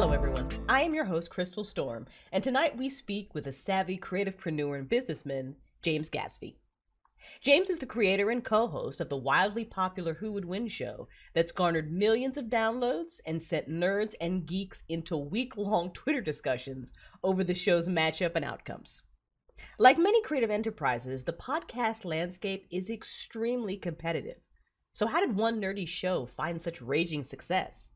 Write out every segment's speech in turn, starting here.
Hello, everyone. I am your host, Crystal Storm, and tonight we speak with a savvy creativepreneur and businessman, James Gatsby. James is the creator and co host of the wildly popular Who Would Win show that's garnered millions of downloads and sent nerds and geeks into week long Twitter discussions over the show's matchup and outcomes. Like many creative enterprises, the podcast landscape is extremely competitive. So, how did one nerdy show find such raging success?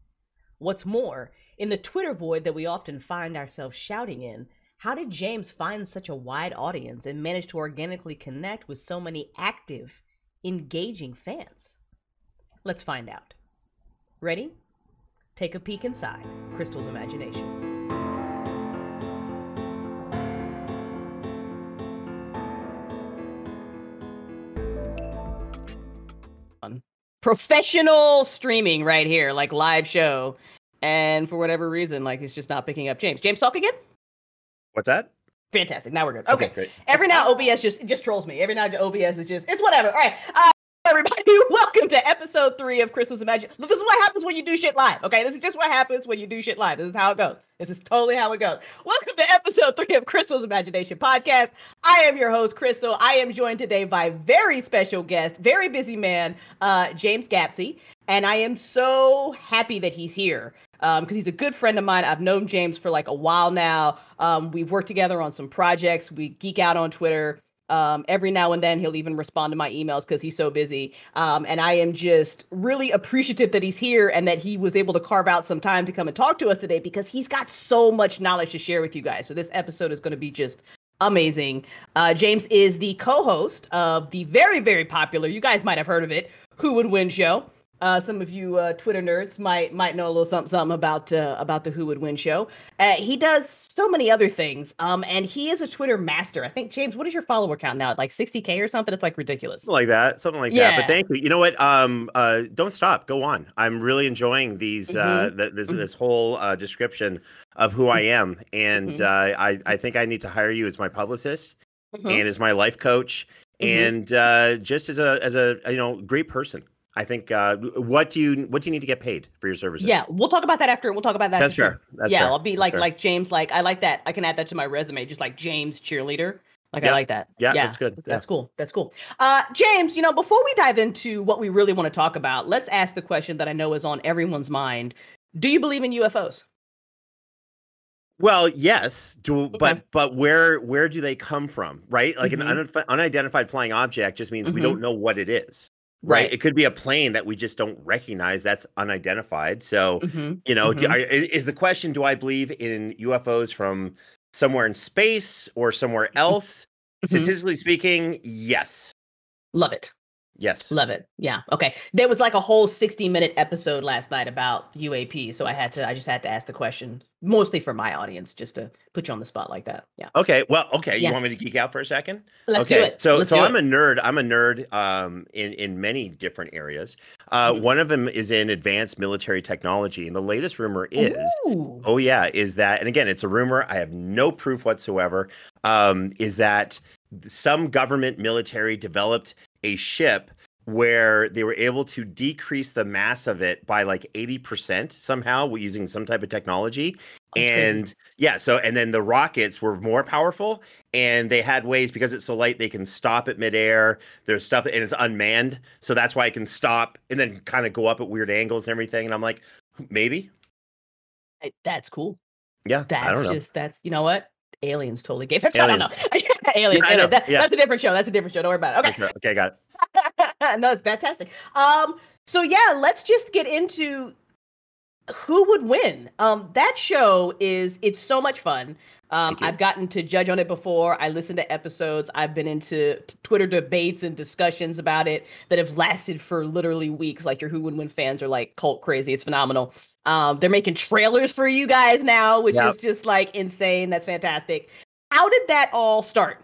What's more, in the Twitter void that we often find ourselves shouting in, how did James find such a wide audience and manage to organically connect with so many active, engaging fans? Let's find out. Ready? Take a peek inside Crystal's imagination. Professional streaming right here, like live show. And for whatever reason, like he's just not picking up James. James, talk again? What's that? Fantastic. Now we're good. Okay. Okay, great. Every now OBS just just trolls me. Every now OBS is just it's whatever. All right. Uh, everybody, welcome to episode three of Crystal's Imagine. This is what happens when you do shit live. Okay, this is just what happens when you do shit live. This is how it goes. This is totally how it goes. Welcome to episode three of Crystal's Imagination podcast. I am your host, Crystal. I am joined today by very special guest, very busy man, uh, James Gatsby. And I am so happy that he's here because um, he's a good friend of mine. I've known James for like a while now. Um, we've worked together on some projects. We geek out on Twitter. Um, every now and then he'll even respond to my emails because he's so busy. Um, and I am just really appreciative that he's here and that he was able to carve out some time to come and talk to us today because he's got so much knowledge to share with you guys. So this episode is going to be just amazing. Uh, James is the co-host of the very, very popular, you guys might have heard of it, Who Would Win show. Uh, some of you uh, Twitter nerds might might know a little something something about uh, about the Who Would Win show. Uh, he does so many other things, um, and he is a Twitter master. I think James, what is your follower count now? Like 60k or something? It's like ridiculous. Something like that, something like Yeah. that. But thank you. You know what? Um, uh, don't stop. Go on. I'm really enjoying these. Uh, th- this Mhm. this whole uh, description of who I am, and Mhm. uh, I I think I need to hire you as my publicist Mhm. and as my life coach, Mhm. and uh, just as a as a you know great person. I think. Uh, what do you what do you need to get paid for your services? Yeah, we'll talk about that after. We'll talk about that. that's fair. That's yeah, fair. I'll be That's like fair. like James. Like I like that. I can add that to my resume, just like James cheerleader. Like I like that. Yeah, that's good. That's cool. That's cool. Uh, James, you know, before we dive into what we really want to talk about, let's ask the question that I know is on everyone's mind. Do you believe in UFOs? Well, yes, do, Okay. but but where where do they come from? Right, like Mhm. an unidentified, unidentified flying object just means we Mhm. don't know what it is. Right. It could be a plane that we just don't recognize. That's unidentified. So Mhm. you know, do, Mhm. are, is the question: Do I believe in UFOs from somewhere in space or somewhere else? Mhm. Statistically speaking, yes, Love it. Yes. Love it. Yeah. Okay. There was like a whole 60 minute episode last night about UAP. So I had to, I just had to ask the question mostly for my audience, just to put you on the spot like that. Yeah. Okay. Well, okay. Yeah. You want me to geek out for a second? Let's okay. do it. So, Let's so I'm it. a nerd. I'm a nerd um, in in many different areas. Uh, Mhm. One of them is in advanced military technology, and the latest rumor is, Ooh. oh yeah, is that, and again, it's a rumor. I have no proof whatsoever. Um, is that some government military developed a ship where they were able to decrease the mass of it by like 80% somehow using some type of technology. And yeah so and then the rockets were more powerful and they had ways because it's so light they can stop at midair. There's stuff and it's unmanned so that's why it can stop and then kind of go up at weird angles and everything. And i'm like maybe. That's cool. yeah That's i don't know. just, that's, you know what? Aliens totally gave it. I don't know. Aliens. I know. That- yeah. That's a different show. That's a different show. Don't worry about it. Okay. sure. okay got it no, it's fantastic. Um, so yeah, let's just get into who would win. Um, that show is it's so much fun. Um, I've gotten to judge on it before. I listened to episodes. I've been into t- Twitter debates and discussions about it that have lasted for literally weeks. Like your Who Would Win fans are like cult crazy. It's phenomenal. Um, they're making trailers for you guys now, which Yep. is just like insane. That's fantastic. How did that all start?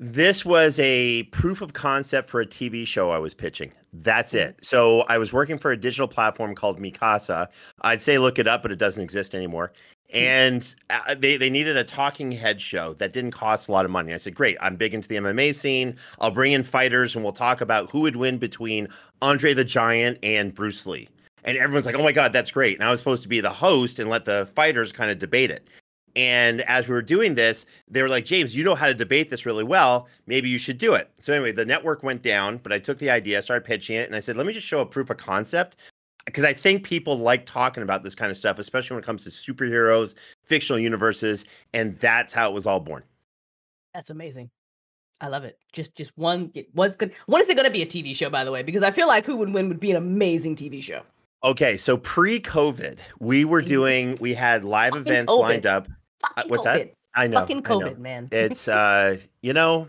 This was a proof of concept for a TV show I was pitching. That's Mm-hmm. it. So I was working for a digital platform called Mikasa. I'd say look it up, but it doesn't exist anymore. Mm-hmm. And uh, they, they needed a talking head show that didn't cost a lot of money. I said, Great, I'm big into the MMA scene. I'll bring in fighters and we'll talk about who would win between Andre the Giant and Bruce Lee. and everyone's like, "Oh my god, that's great!" And I was supposed to be the host and let the fighters kind of debate it. And as we were doing this, they were like, James, you know how to debate this really well. Maybe you should do it. So, anyway, the network went down, but I took the idea, started pitching it, and I said, let me just show a proof of concept. Because I think people like talking about this kind of stuff, especially when it comes to superheroes, fictional universes. And that's how it was all born. That's amazing. I love it. Just just one what's good when is it gonna be a TV show, by the way? Because I feel like Who Would Win would be an amazing TV show. Okay, so pre-COVID, we were doing we had live Fucking events COVID. lined up. Uh, what's COVID. that? I know. Fucking COVID, know. man. It's uh, you know,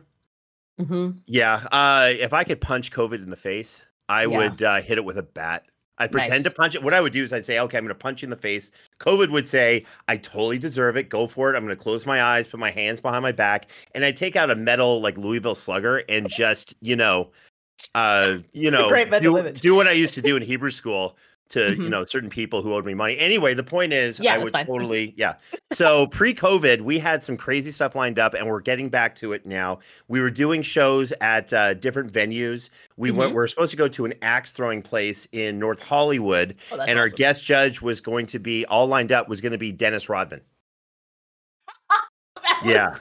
mm-hmm. yeah. Uh, if I could punch COVID in the face, I yeah. would uh, hit it with a bat. I'd pretend nice. to punch it. What I would do is I'd say, okay, I'm going to punch you in the face. COVID would say, I totally deserve it. Go for it. I'm going to close my eyes, put my hands behind my back, and I'd take out a metal like Louisville Slugger and just, you know, uh, you know, do, do what I used to do in Hebrew school to mm-hmm. you know certain people who owed me money. Anyway, the point is, yeah, I would fine. totally yeah. So pre-COVID, we had some crazy stuff lined up, and we're getting back to it now. We were doing shows at uh, different venues. We mm-hmm. went. We are supposed to go to an axe throwing place in North Hollywood, oh, and awesome. our guest judge was going to be all lined up. Was going to be Dennis Rodman. yeah.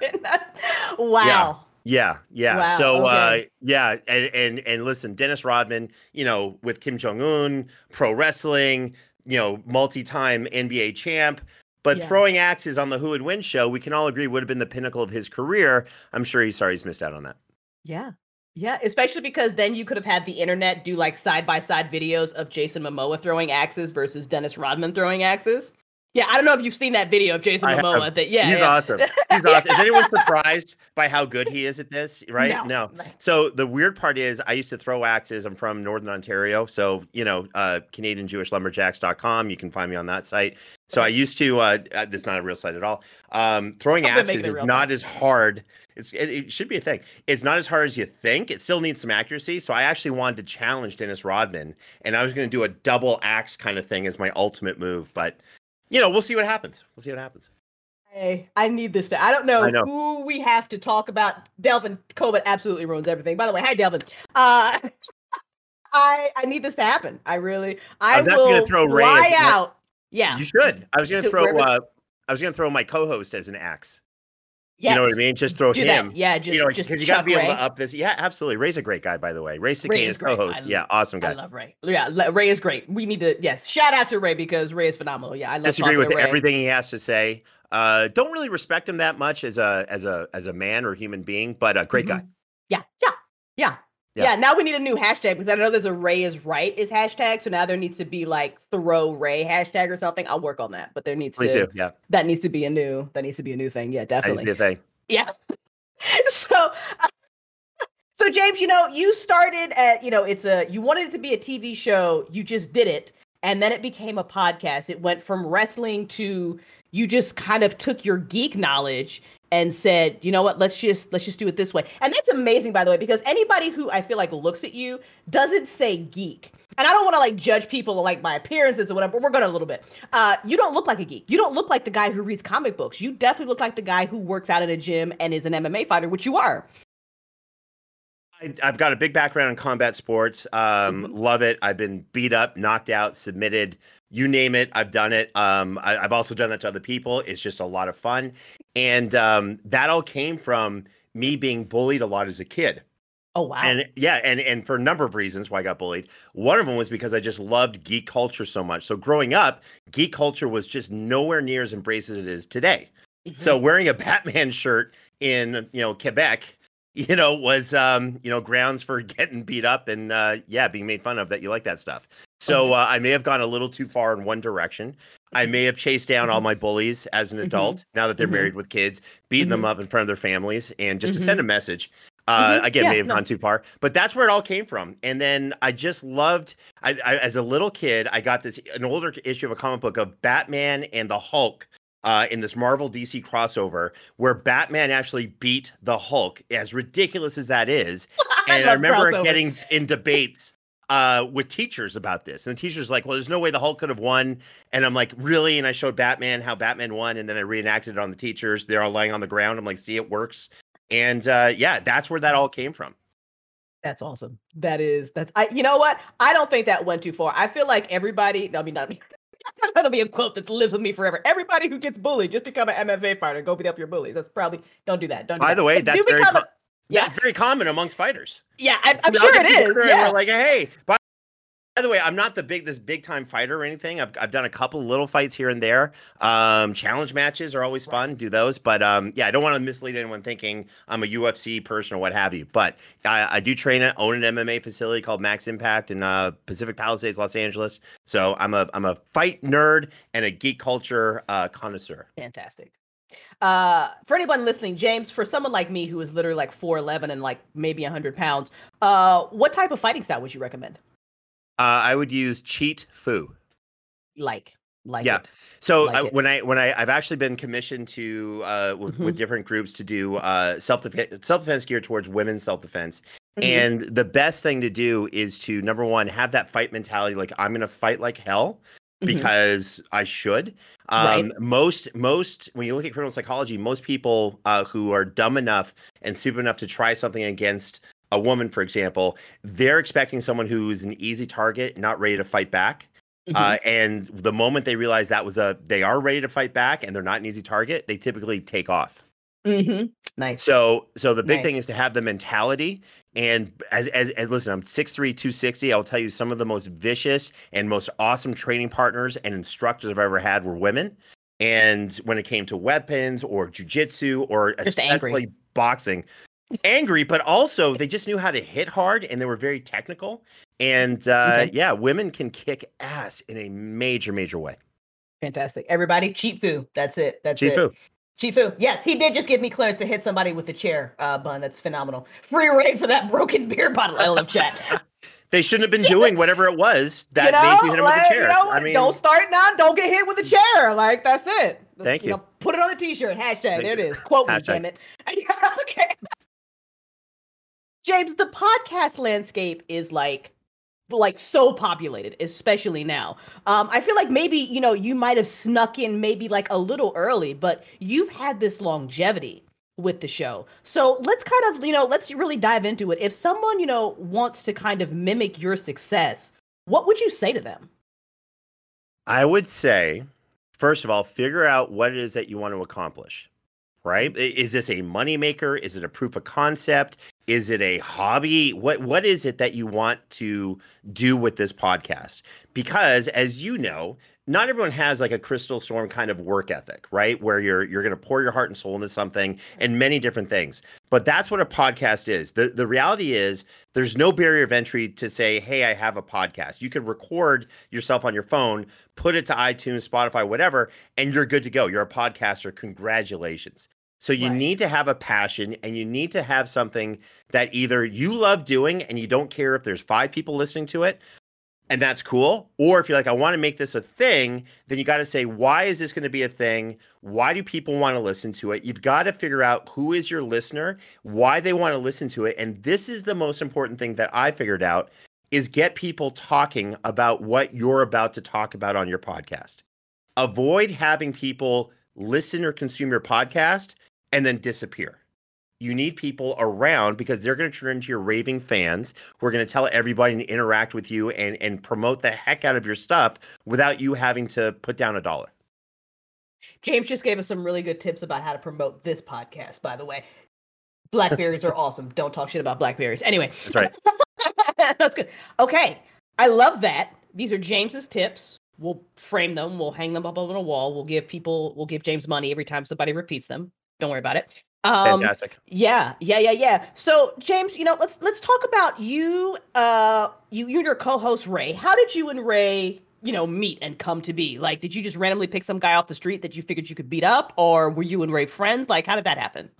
wow. Yeah. Yeah, yeah. Wow, so okay. uh yeah, and and and listen, Dennis Rodman, you know, with Kim Jong Un, pro wrestling, you know, multi-time NBA champ, but yeah. throwing axes on the Who Would Win show, we can all agree would have been the pinnacle of his career. I'm sure he's sorry he's missed out on that. Yeah. Yeah, especially because then you could have had the internet do like side by side videos of Jason Momoa throwing axes versus Dennis Rodman throwing axes. Yeah, I don't know if you've seen that video of Jason Momoa. That yeah, he's yeah. awesome. He's awesome. Is anyone surprised by how good he is at this? Right? No. no. So the weird part is, I used to throw axes. I'm from Northern Ontario, so you know, uh, CanadianJewishLumberjacks.com. You can find me on that site. So I used to. Uh, uh that's not a real site at all. Um, throwing axes is not as hard. It's it, it, should be a thing. It's not as hard as you think. It still needs some accuracy. So I actually wanted to challenge Dennis Rodman, and I was going to do a double axe kind of thing as my ultimate move, but you know, we'll see what happens. We'll see what happens. Hey, I need this to. I don't know, I know, who we have to talk about. Delvin COVID absolutely ruins everything. By the way, hi Delvin. Uh, I I need this to happen. I really. I, I was will gonna throw Ray fly out. Yeah, you should. I was gonna throw. Uh, I was gonna throw my co-host as an axe. Yes. You know what I mean? Just throw Do him. That. Yeah, just you know, just because you got to be able to up this. Yeah, absolutely. Ray's a great guy, by the way. Ray is co-host. yeah, awesome guy. I love Ray. Yeah, Ray is great. We need to yes, shout out to Ray because Ray is phenomenal. Yeah, I love. Disagree with everything he has to say. Uh, don't really respect him that much as a as a as a man or human being, but a great mm-hmm. guy. Yeah, yeah, yeah. Yeah. now we need a new hashtag because I know there's a Ray is right is hashtag. So now there needs to be like throw Ray hashtag or something. I'll work on that. But there needs Please to do. yeah. That needs to be a new that needs to be a new thing. Yeah, definitely. That needs to be a thing. Yeah. so uh, so James, you know, you started at, you know, it's a you wanted it to be a TV show, you just did it, and then it became a podcast. It went from wrestling to you just kind of took your geek knowledge and said, you know what, let's just let's just do it this way. And that's amazing by the way because anybody who I feel like looks at you doesn't say geek and I don't want to like judge people like my appearances or whatever, but we're gonna a little bit. Uh, you don't look like a geek. You don't look like the guy who reads comic books. You definitely look like the guy who works out at a gym and is an MMA fighter, which you are. I, have got a big background in combat sports. Um, mm-hmm. Love it. I've been beat up, knocked out, submitted. You name it, I've done it. Um, I, have also done that to other people. It's just a lot of fun, and um, that all came from me being bullied a lot as a kid. Oh wow. And yeah, and and for a number of reasons why I got bullied. One of them was because I just loved geek culture so much. So growing up, geek culture was just nowhere near as embraced as it is today. Mm-hmm. So wearing a Batman shirt in, you know, Quebec, you know, was um, you know, grounds for getting beat up and uh yeah, being made fun of that you like that stuff. So uh, I may have gone a little too far in one direction. I may have chased down all mm-hmm. my bullies as an mm-hmm. adult, mm-hmm. now that they're mm-hmm. married with kids, beating them mm-hmm. up in front of their families, and just to send a message uh, mm-hmm. Again, yeah, may have no. gone too far, but that's where it all came from. And then I just loved. I, I, as a little kid, I got this an older issue of a comic book of Batman and the Hulk uh, in this Marvel DC crossover where Batman actually beat the Hulk, as ridiculous as that is. And I, I remember getting in debates uh, with teachers about this. And the teacher's like, well, there's no way the Hulk could have won. And I'm like, really? And I showed Batman how Batman won. And then I reenacted it on the teachers. They're all lying on the ground. I'm like, see, it works. And uh, yeah, that's where that all came from. That's awesome. That is that's I you know what? I don't think that went too far. I feel like everybody, I mean not me. That'll be a quote that lives with me forever. Everybody who gets bullied, just become an MMA fighter. Go beat up your bullies. That's probably don't do that. Don't. Do By that. the way, But that's very become a- yeah, That's very common amongst fighters. yeah. I, I'm I'll sure it is. Yeah. We're like, hey, by, by the way, I'm not the big this big time fighter or anything. I've I've done a couple little fights here and there. Um, challenge matches are always fun. Do those, but um, yeah, I don't want to mislead anyone thinking I'm a UFC person or what have you. But I, I do train at own an MMA facility called Max Impact in uh, Pacific Palisades, Los Angeles. So I'm a I'm a fight nerd and a geek culture uh, connoisseur. Fantastic. Uh, for anyone listening, James, for someone like me who is literally like 4'11 and like maybe 100 pounds, uh, what type of fighting style would you recommend? Uh, I would use cheat foo. Like, like Yeah. it. So Like it. when I when I I've actually been commissioned to uh with, with different groups to do uh self defense self defense geared towards women's self defense. Mhm. And the best thing to do is to number one have that fight mentality like I'm gonna fight like hell Mhm. because I should. Right. Um, Most most when you look at criminal psychology, most people uh, who are dumb enough and stupid enough to try something against a woman, for example, they're expecting someone who's an easy target, not ready to fight back. Mhm. Uh, and the moment they realize that was a they are ready to fight back and they're not an easy target, they typically take off. Mhm. Nice. So so the big thing is to have the mentality. And as, as, as listen, I'm 6'3, 260. I'll tell you some of the most vicious and most awesome training partners and instructors I've ever had were women. And when it came to weapons or jujitsu or Just angry. especially boxing, angry, but also they just knew how to hit hard and they were very technical. And uh, Okay. yeah, women can kick ass in a major, major way. Fantastic. Everybody, cheat foo. That's it. That's Chief it. Fu. Chifu, yes, he did just give me clearance to hit somebody with a chair, uh, bun. That's phenomenal. Free reign for that broken beer bottle. I love chat. They shouldn't have been doing whatever it was that you know, made you hit him like, with a chair. You know, I mean, don't start now. Don't get hit with a chair. Like that's it. Thank you. Know, put it on a t-shirt. Hashtag. Thanks there it for- Quote me, damn it. okay. James, the podcast landscape is like like so populated, especially now. Um, I feel like maybe you know you might have snuck in maybe like a little early, but you've had this longevity with the show. So let's kind of you know let's really dive into it. If someone you know wants to kind of mimic your success, what would you say to them? I would say, first of all, figure out what it is that you want to accomplish. Right? Is this a moneymaker? Is it a proof of concept? Is it a hobby? What what is it that you want to do with this podcast? Because as you know, not everyone has like a crystal storm kind of work ethic, right? Where you're you're going to pour your heart and soul into something and many different things. But that's what a podcast is. The the reality is there's no barrier of entry to say, "Hey, I have a podcast." You could record yourself on your phone, put it to iTunes, Spotify, whatever, and you're good to go. You're a podcaster. Congratulations. So you Right. need to have a passion and you need to have something that either you love doing and you don't care if there's 5 people listening to it, and that's cool. Or if you're like, I want to make this a thing, then you got to say, why is this going to be a thing? Why do people want to listen to it? You've got to figure out who is your listener, why they want to listen to it. And this is the most important thing that I figured out is get people talking about what you're about to talk about on your podcast. Avoid having people listen or consume your podcast and then disappear. You need people around because they're going to turn into your raving fans who are going to tell everybody and interact with you and, and promote the heck out of your stuff without you having to put down a dollar. James just gave us some really good tips about how to promote this podcast, by the way. Blackberries are awesome. Don't talk shit about blackberries. Anyway, That's right. that's good. Okay. I love that. These are James's tips. We'll frame them. We'll hang them up on a wall. We'll give people, we'll give James money every time somebody repeats them. Don't worry about it. Um, Fantastic. yeah, yeah, yeah, yeah. So, James, you know, let's let's talk about you. Uh, you you and your co-host Ray. How did you and Ray, you know, meet and come to be? Like, did you just randomly pick some guy off the street that you figured you could beat up, or were you and Ray friends? Like, how did that happen?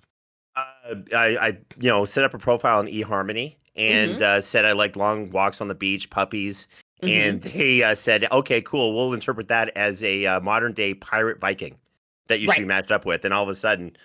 Uh, I, I, you know, set up a profile on eHarmony and uh, said I liked long walks on the beach, puppies, Mhm. and they uh, said, "Okay, cool. We'll interpret that as a uh, modern day pirate Viking that you should be matched up with." And all of a sudden,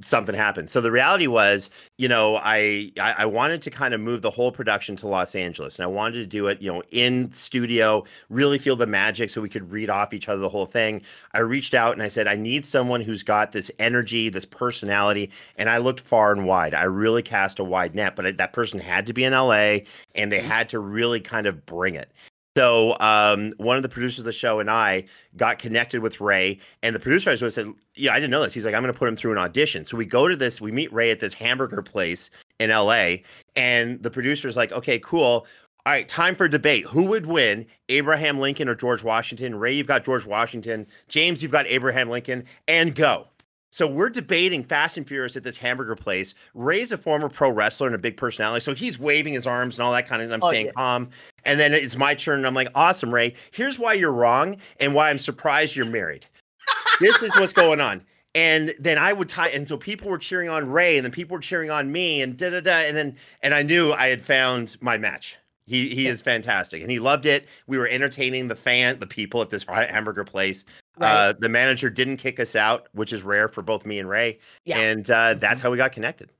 something happened. So the reality was, you know, I, I, I wanted to kind of move the whole production to Los Angeles, and I wanted to do it, you know, in studio, really feel the magic, so we could read off each other the whole thing. I reached out and I said, I need someone who's got this energy, this personality, and I looked far and wide. I really cast a wide net, but that person had to be in LA, and they mm-hmm. had to really kind of bring it. So um, one of the producers of the show and I got connected with Ray, and the producer I was with said, "Yeah, I didn't know this." He's like, "I'm going to put him through an audition." So we go to this, we meet Ray at this hamburger place in L.A., and the producer's like, "Okay, cool." All right, time for debate. Who would win, Abraham Lincoln or George Washington? Ray, you've got George Washington. James, you've got Abraham Lincoln, and go. So we're debating Fast and Furious at this hamburger place. Ray's a former pro wrestler and a big personality, so he's waving his arms and all that kind of. I'm oh, staying yeah. calm, and then it's my turn, and I'm like, "Awesome, Ray. Here's why you're wrong, and why I'm surprised you're married. this is what's going on." And then I would tie, and so people were cheering on Ray, and then people were cheering on me, and da da da, and then and I knew I had found my match. He he is fantastic, and he loved it. We were entertaining the fan, the people at this hamburger place. Right. Uh, the manager didn't kick us out, which is rare for both me and Ray. Yeah. And uh, that's mm-hmm. how we got connected.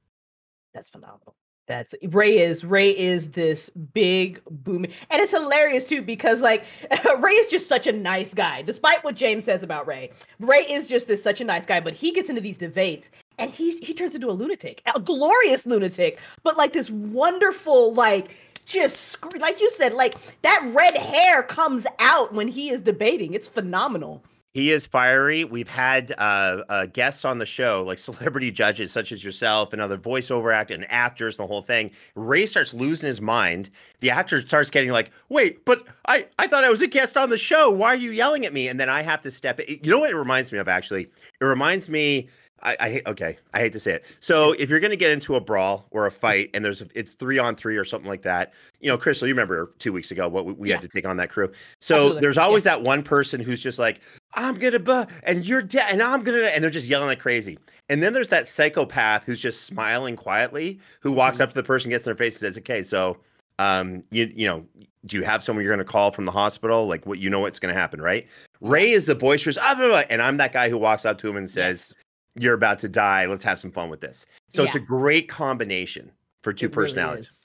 That's phenomenal. That's Ray is Ray is this big booming, and it's hilarious too because like Ray is just such a nice guy. Despite what James says about Ray, Ray is just this such a nice guy. But he gets into these debates and he he turns into a lunatic, a glorious lunatic, but like this wonderful like just like you said, like that red hair comes out when he is debating. It's phenomenal. He is fiery. We've had uh, uh, guests on the show, like celebrity judges such as yourself and other voiceover act and actors, and the whole thing. Ray starts losing his mind. The actor starts getting like, "Wait, but I I thought I was a guest on the show. Why are you yelling at me?" And then I have to step. You know what it reminds me of? Actually, it reminds me I, I hate okay. I hate to say it. So if you're going to get into a brawl or a fight, and there's it's three on three or something like that, you know, Crystal, you remember two weeks ago what we, we yeah. had to take on that crew. So Absolutely. there's always yeah. that one person who's just like, I'm gonna, buh, and you're dead, and I'm gonna, and they're just yelling like crazy. And then there's that psychopath who's just smiling quietly, who walks mm-hmm. up to the person, gets in their face, and says, "Okay, so, um, you you know, do you have someone you're going to call from the hospital? Like what you know what's going to happen, right? Ray is the boisterous, ah, and I'm that guy who walks up to him and says, yes you're about to die. Let's have some fun with this. So yeah. it's a great combination for two it personalities. Really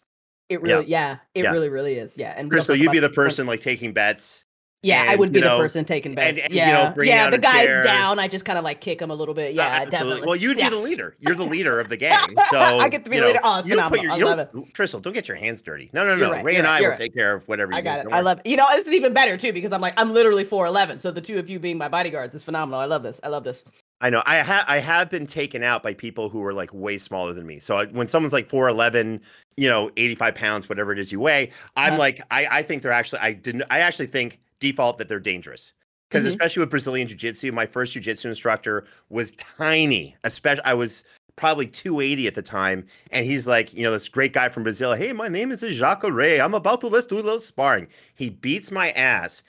it really, yeah, yeah it yeah. really, really is. Yeah. And so you'd be the person like taking bets. Yeah, and, I would be know, the person taking bets. And, and, yeah, you know, yeah. The guy's chair. down. I just kind of like kick him a little bit. Yeah, uh, definitely. Well, you'd yeah. be the leader. You're the leader of the gang. So I get to be the leader. Oh, it's you phenomenal. Your, I love it. Crystal, don't get your hands dirty. No, no, no. Right, Ray and right, I will right. take care of whatever. you I got it. I love it. You know, this is even better too because I'm like I'm literally four eleven. So the two of you being my bodyguards is phenomenal. I love this. I love this. I know. I have I have been taken out by people who are like way smaller than me. So I, when someone's like four eleven, you know, eighty five pounds, whatever it is you weigh, I'm uh like I I think they're actually I didn't I actually think default that they're dangerous because mm-hmm. especially with Brazilian Jiu Jitsu, my first Jiu Jitsu instructor was tiny. Especially I was probably 280 at the time. And he's like, you know, this great guy from Brazil. Hey, my name is Jacques Ray. I'm about to let's do a little sparring. He beats my ass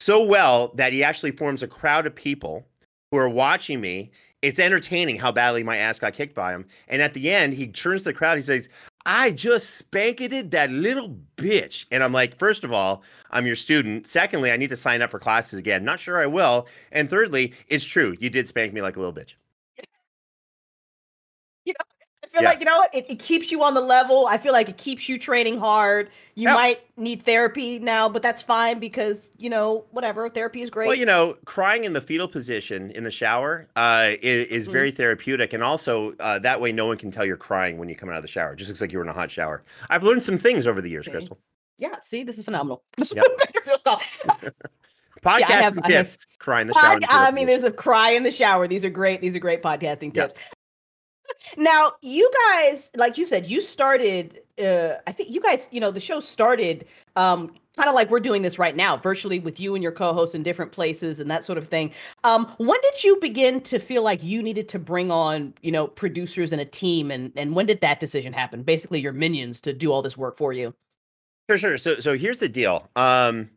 so well that he actually forms a crowd of people who are watching me. It's entertaining how badly my ass got kicked by him. And at the end, he turns to the crowd. He says, I just spanketed that little bitch. And I'm like, first of all, I'm your student. Secondly, I need to sign up for classes again. Not sure I will. And thirdly, it's true. You did spank me like a little bitch. feel yeah. like you know what it, it, keeps you on the level. I feel like it keeps you training hard. You yeah. might need therapy now, but that's fine because you know whatever therapy is great. Well, you know, crying in the fetal position in the shower uh, is, is mm-hmm. very therapeutic, and also uh, that way no one can tell you're crying when you come out of the shower. It just looks like you were in a hot shower. I've learned some things over the years, okay. Crystal. Yeah, see, this is phenomenal. This is yep. Podcasting yeah, have, tips. Have, cry in the shower. I mean, there's a cry in the shower. These are great. These are great podcasting tips. Yep. Now, you guys, like you said, you started. Uh, I think you guys, you know, the show started um, kind of like we're doing this right now, virtually with you and your co-host in different places and that sort of thing. Um, when did you begin to feel like you needed to bring on, you know, producers and a team, and and when did that decision happen? Basically, your minions to do all this work for you. Sure, sure. So, so here's the deal. Um,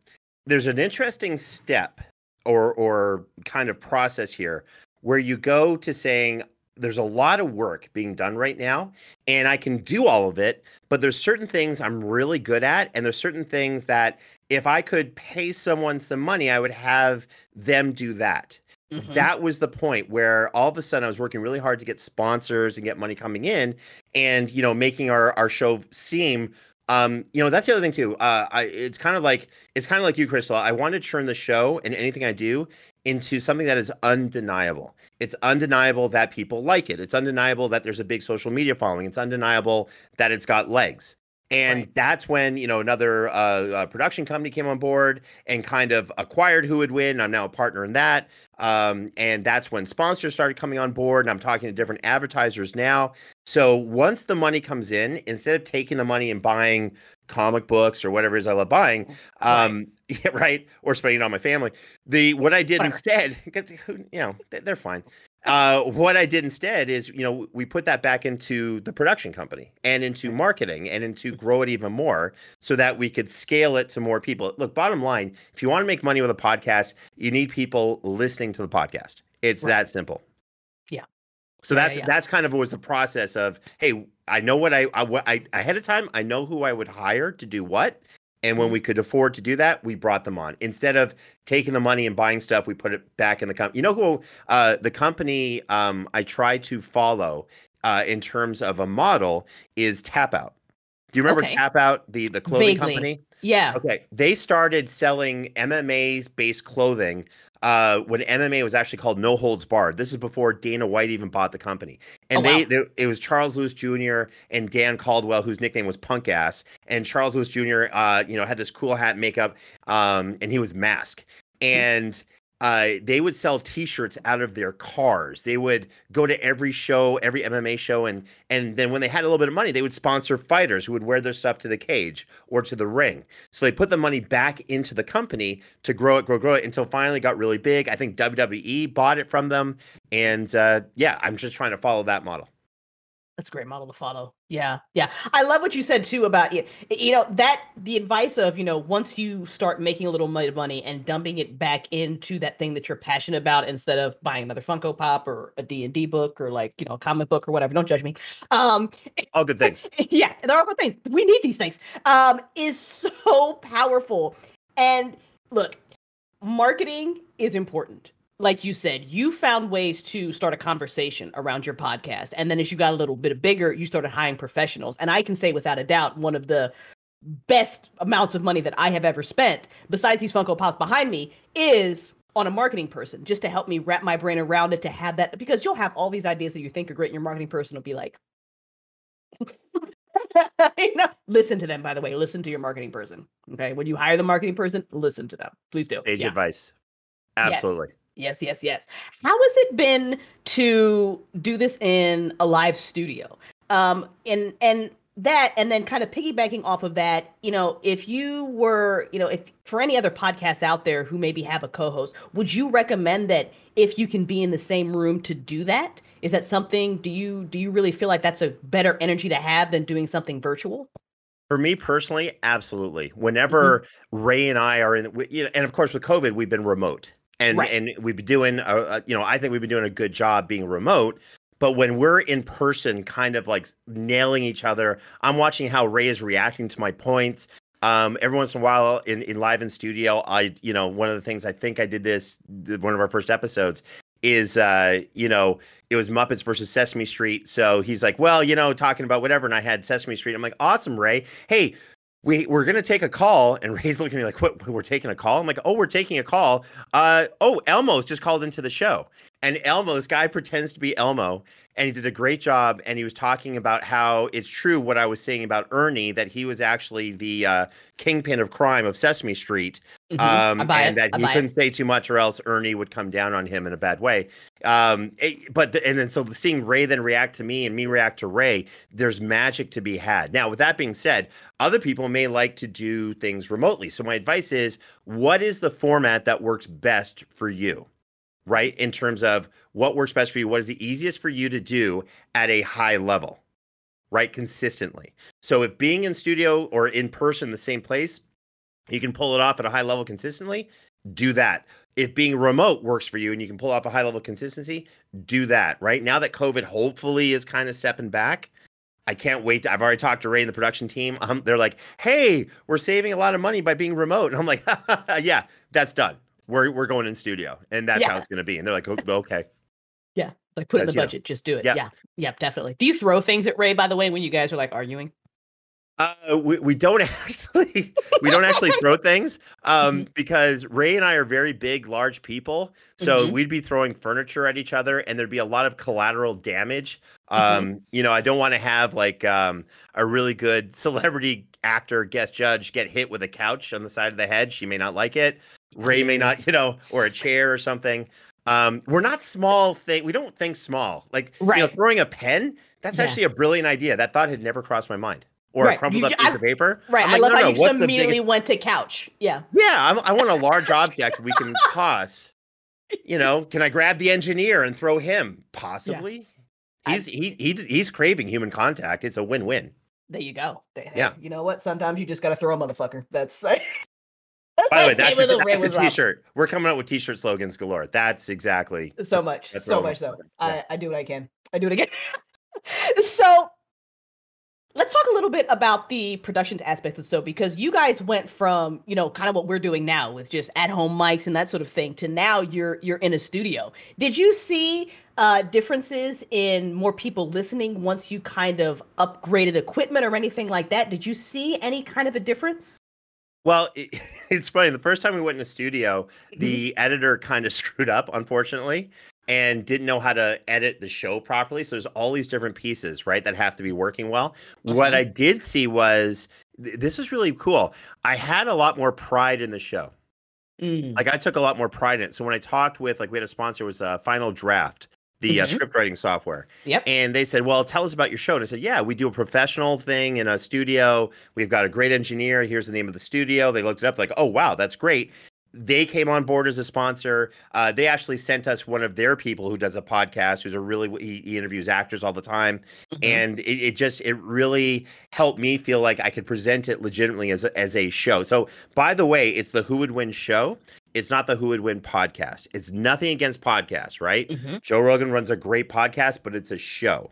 there's an interesting step or or kind of process here where you go to saying there's a lot of work being done right now and i can do all of it but there's certain things i'm really good at and there's certain things that if i could pay someone some money i would have them do that Mm-hmm. That was the point where all of a sudden I was working really hard to get sponsors and get money coming in, and you know, making our our show seem um, you know, that's the other thing too. Uh, I, it's kind of like it's kind of like you, Crystal. I want to turn the show and anything I do into something that is undeniable. It's undeniable that people like it. It's undeniable that there's a big social media following. It's undeniable that it's got legs. And right. that's when you know another uh, uh, production company came on board and kind of acquired Who Would Win. I'm now a partner in that, um, and that's when sponsors started coming on board. And I'm talking to different advertisers now. So once the money comes in, instead of taking the money and buying comic books or whatever it is I love buying, um, right. Yeah, right, or spending it on my family, the what I did whatever. instead, you know, they're fine. Uh, what I did instead is, you know, we put that back into the production company and into marketing and into grow it even more so that we could scale it to more people. Look, bottom line, if you want to make money with a podcast, you need people listening to the podcast. It's right. that simple. Yeah. So that's yeah, yeah. that's kind of was the process of, hey, I know what I, I, I ahead of time, I know who I would hire to do what, and when mm-hmm. we could afford to do that, we brought them on. Instead of taking the money and buying stuff, we put it back in the company. You know who uh, the company um, I try to follow uh, in terms of a model is Tap Out. Do you remember okay. Tap Out, the the clothing Vaguely. company? Yeah. Okay. They started selling MMA based clothing uh, when MMA was actually called No Holds Barred. This is before Dana White even bought the company. And oh, they, wow. they, it was Charles Lewis Jr. and Dan Caldwell, whose nickname was Punk Ass. And Charles Lewis Jr. Uh, you know, had this cool hat, makeup, um, and he was Mask. And uh, they would sell T-shirts out of their cars. They would go to every show, every MMA show, and and then when they had a little bit of money, they would sponsor fighters who would wear their stuff to the cage or to the ring. So they put the money back into the company to grow it, grow, grow it until finally got really big. I think WWE bought it from them, and uh, yeah, I'm just trying to follow that model. That's a great model to follow. Yeah, yeah. I love what you said too about you. You know that the advice of you know once you start making a little money and dumping it back into that thing that you're passionate about instead of buying another Funko Pop or a D and D book or like you know a comic book or whatever. Don't judge me. Um, all good things. Yeah, they're all good things. We need these things. Um, is so powerful. And look, marketing is important like you said, you found ways to start a conversation around your podcast. And then as you got a little bit bigger, you started hiring professionals. And I can say without a doubt, one of the best amounts of money that I have ever spent, besides these Funko Pops behind me, is on a marketing person just to help me wrap my brain around it to have that because you'll have all these ideas that you think are great and your marketing person will be like you know, listen to them by the way listen to your marketing person okay when you hire the marketing person listen to them please do age yeah. advice absolutely yes. Yes, yes, yes. How has it been to do this in a live studio? Um, and and that, and then kind of piggybacking off of that, you know, if you were, you know, if for any other podcasts out there who maybe have a co-host, would you recommend that if you can be in the same room to do that? Is that something? Do you do you really feel like that's a better energy to have than doing something virtual? For me personally, absolutely. Whenever mm-hmm. Ray and I are in, you know, and of course with COVID, we've been remote and right. and we've been doing a, a, you know i think we've been doing a good job being remote but when we're in person kind of like nailing each other i'm watching how ray is reacting to my points. Um, every once in a while in, in live in studio i you know one of the things i think i did this one of our first episodes is uh you know it was muppets versus sesame street. So he's like well you know talking about whatever and i had sesame street. I'm like awesome ray. Hey we we're gonna take a call and Ray's looking at me like what we're taking a call? I'm like oh we're taking a call. Uh oh elmo's just called into the show and elmo this guy pretends to be elmo and he did a great job and he was talking about how it's true what i was saying about ernie that he was actually the uh, kingpin of crime of sesame street mm-hmm. um, and that he couldn't it. say too much or else ernie would come down on him in a bad way. Um, it, but the, and then so seeing ray then react to me and me react to ray there's magic to be had. Now with that being said other people may like to do things remotely. So my advice is what is the format that works best for you right? In terms of what works best for you, what is the easiest for you to do at a high level, right? Consistently. So if being in studio or in person, the same place, you can pull it off at a high level consistently, do that. If being remote works for you and you can pull off a high level consistency, do that, right? Now that COVID hopefully is kind of stepping back, I can't wait. To, I've already talked to Ray and the production team. Um, they're like, "Hey, we're saving a lot of money by being remote," and I'm like, "Yeah, that's done we're we're going in studio, and that's how it's going to be." And they're like, "Oh, "Okay." Yeah, like put in the That's, you know, budget, just do it. yeah. Yeah, yeah, definitely. Do you throw things at Ray? By the way, when you guys are like arguing, Uh, we, we don't actually we don't actually throw things um, Mm-hmm. because Ray and I are very big, large people. So Mhm. we'd be throwing furniture at each other, and there'd be a lot of collateral damage. Mhm. Um, you know, I don't want to have like um, a really good celebrity actor guest judge get hit with a couch on the side of the head. She may not like it. Ray may not, you know, or a chair or something. Um, we're not small thing. We don't think small. Like you know, throwing a pen. That's Yeah. actually a brilliant idea. That thought had never crossed my mind. Or Right. a crumpled You up ju- piece I- of paper. right? I'm I like, love no, how no, you just immediately biggest- went to couch. Yeah, Yeah, I'm, I want a large object we can toss. You know, can I grab the engineer and throw him? Possibly. I- He's he, he he's craving human contact. It's a win-win. there you go. There- Yeah. You know what? Sometimes you just gotta throw a motherfucker. That's that's By the way, like that's, name of the a, Ray that's a was up. t-shirt. We're coming out with t-shirt slogans galore. That's exactly so much, so much so. saying. I, Yeah. I do what I can. I do it again. so let's talk a little bit about the production aspect of so because you guys went from you know kind of what we're doing now with just at home mics and that sort of thing to now you're you're in a studio. Did you see uh, differences in more people listening once you kind of upgraded equipment or anything like that? Did you see any kind of a difference? Well, it, it's funny. The first time we went in the studio, Mm-hmm. the editor kind of screwed up, unfortunately, and didn't know how to edit the show properly. So there's all these different pieces, right, that have to be working well. What Mhm. I did see was th- this is really cool. I had a lot more pride in the show. Mm, Like I took a lot more pride in it. So when I talked with, like, we had a sponsor it was uh, Final Draft, the uh, Mhm. script writing software. Yep. And they said, Well, tell us about your show. And I said, Yeah, we do a professional thing in a studio. We've got a great engineer. Here's the name of the studio. They looked it up, like, Oh, wow, that's great. They came on board as a sponsor. Uh, they actually sent us one of their people who does a podcast, who's a really, he, he interviews actors all the time. Mhm. And it, it just, it really helped me feel like I could present it legitimately as a, as a show. So, by the way, it's the Who Would Win show. It's not the Who Would Win podcast. It's nothing against podcasts, right? Mhm. Joe Rogan runs a great podcast, but it's a show.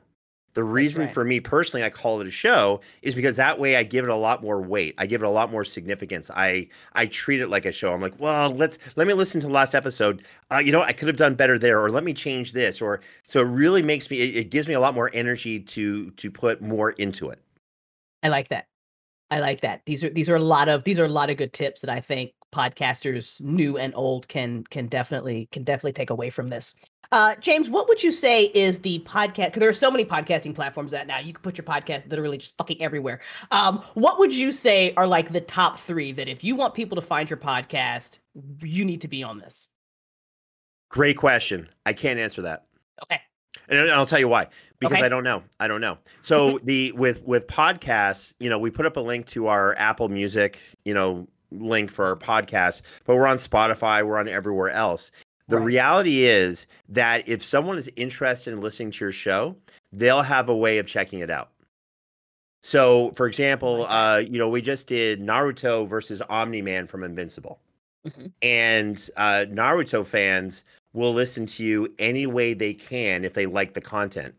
The reason right. for me personally I call it a show is because that way I give it a lot more weight. I give it a lot more significance. I I treat it like a show. I'm like, well, let's let me listen to the last episode. Uh, you know, I could have done better there, or let me change this, or so it really makes me. It, it gives me a lot more energy to to put more into it. I like that. I like that. These are these are a lot of these are a lot of good tips that I think podcasters new and old can can definitely can definitely take away from this. Uh, James, what would you say is the podcast? Because there are so many podcasting platforms that now you can put your podcast literally just fucking everywhere. Um, what would you say are like the top three that if you want people to find your podcast, you need to be on this? Great question. I can't answer that. Okay. And I'll tell you why. Because Okay. I don't know. I don't know. So the with with podcasts, you know, we put up a link to our Apple Music, you know, link for our podcast, but we're on Spotify, we're on everywhere else. The Right. reality is that if someone is interested in listening to your show, they'll have a way of checking it out. So, for example, uh, you know, we just did Naruto versus Omni Man from Invincible. Mhm. And uh, Naruto fans will listen to you any way they can if they like the content.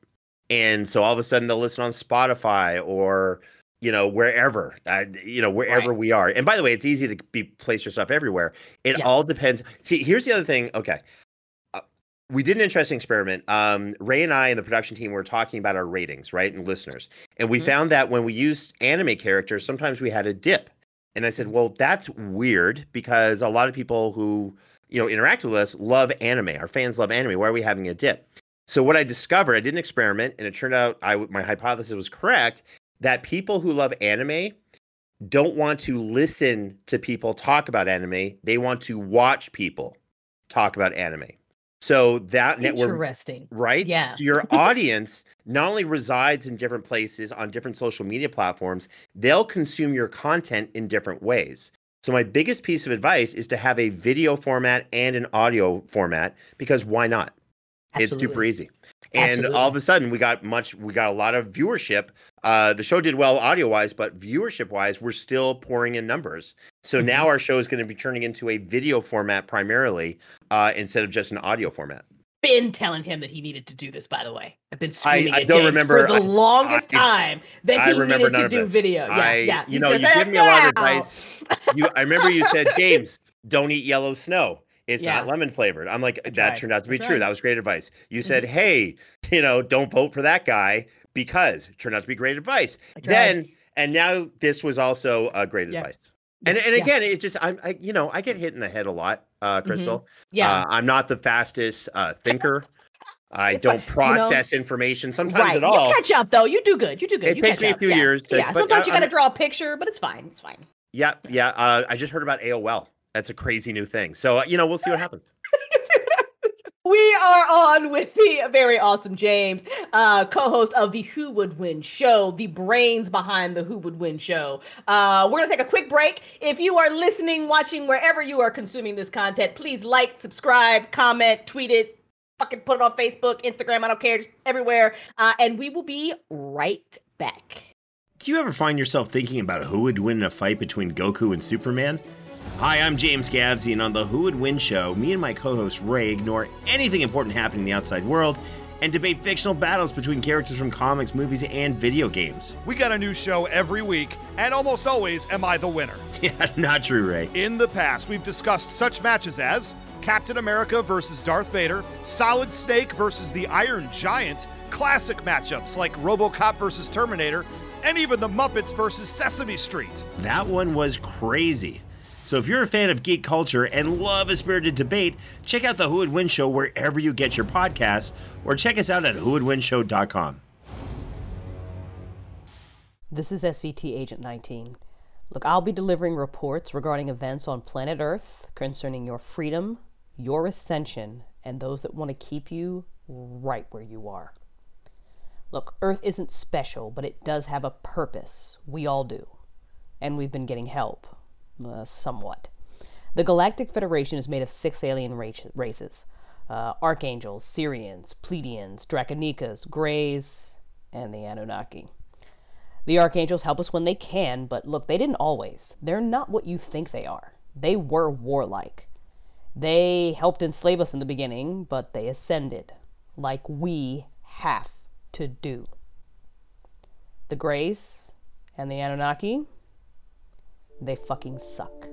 And so all of a sudden they'll listen on Spotify or you know wherever uh, you know wherever Right. we are. And by the way, it's easy to be place yourself everywhere. It Yeah. all depends. See, here's the other thing. Okay. Uh, we did an interesting experiment. Um, Ray and I and the production team were talking about our ratings, right, and listeners, and we Mhm. found that when we used anime characters, sometimes we had a dip. And I said, well, that's weird because a lot of people who you know interact with us love anime. Our fans love anime. Why are we having a dip? So what I discovered, I did an experiment, and it turned out I my hypothesis was correct that people who love anime don't want to listen to people talk about anime. They want to watch people talk about anime. So that network Interesting. right? Yeah. So your audience not only resides in different places on different social media platforms, they'll consume your content in different ways. So my biggest piece of advice is to have a video format and an audio format because why not? It's super easy. And all of a sudden we got much we got a lot of viewership. Uh the show did well audio wise, but viewership wise, we're still pouring in numbers. So Mm-hmm. now our show is going to be turning into a video format primarily, uh, instead of just an audio format. been telling him that he needed to do this. By the way, I've been screaming I at don't remember- for the I- longest I- time that I he needed to do this. video. Yeah, I, yeah. you know, you give me a lot of advice. You, I remember you said, James, don't eat yellow snow. It's Yeah. not lemon flavored. I'm like, that turned out to be true. That was great advice. You said, hey, you know, don't vote for that guy because it turned out to be great advice. Then and now this was also uh, great Yeah. advice. And and Yeah. Mm-hmm. again, it just I'm I, you know I get hit in the head a lot, uh, Crystal. yeah. Uh, I'm not the fastest uh, thinker. I It's don't You know- process information sometimes right. at all. You catch up though. You do good. You do good. It you takes me a few yeah. years to- yeah. Sometimes I- you got to draw a picture, but it's fine. It's fine. Yeah, yeah. Uh, I just heard about AOL. That's a crazy new thing. So uh, you know, we'll see what happens. We are on with the very awesome James, uh, co-host of the Who Would Win show, the brains behind the Who Would Win show. Uh, we're gonna take a quick break. If you are listening, watching, wherever you are consuming this content, please like, subscribe, comment, tweet it, fucking put it on Facebook, Instagram. I don't care, just everywhere. Uh, and we will be right back. Do you ever find yourself thinking about who would win in a fight between Goku and Superman? Hi, I'm James Gavsie, and on the Who Would Win show, me and my co host Ray ignore anything important happening in the outside world and debate fictional battles between characters from comics, movies, and video games. We got a new show every week, and almost always am I the winner. Yeah, not true, Ray. In the past, we've discussed such matches as Captain America versus Darth Vader, Solid Snake versus the Iron Giant, classic matchups like Robocop versus Terminator, and even the Muppets versus Sesame Street. That one was crazy. So if you're a fan of geek culture and love a spirited debate, check out the Who Would Win show wherever you get your podcasts, or check us out at whowouldwinshow.com. This is SVT Agent 19. Look, I'll be delivering reports regarding events on planet Earth concerning your freedom, your ascension, and those that want to keep you right where you are. Look, Earth isn't special, but it does have a purpose. We all do. And we've been getting help. Uh, somewhat. The Galactic Federation is made of six alien ra- races uh, Archangels, Sirians, Pleiadians, Draconikas, Greys, and the Anunnaki. The Archangels help us when they can, but look, they didn't always. They're not what you think they are. They were warlike. They helped enslave us in the beginning, but they ascended, like we have to do. The Greys and the Anunnaki, they fucking suck.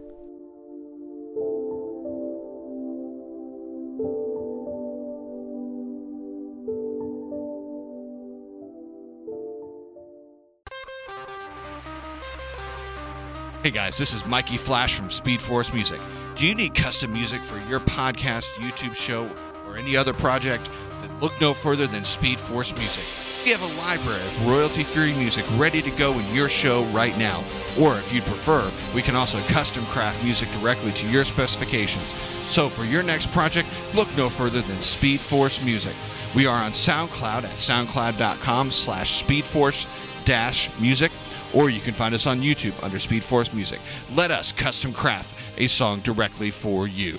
Hey guys, this is Mikey Flash from Speed Force Music. Do you need custom music for your podcast, YouTube show, or any other project? Then look no further than Speed Force Music. We have a library of royalty free music ready to go in your show right now. Or if you'd prefer, we can also custom craft music directly to your specifications. So for your next project, look no further than Speed Force Music. We are on SoundCloud at soundcloud.com slash speedforce dash music or you can find us on YouTube under Speed Force Music. Let us custom craft a song directly for you.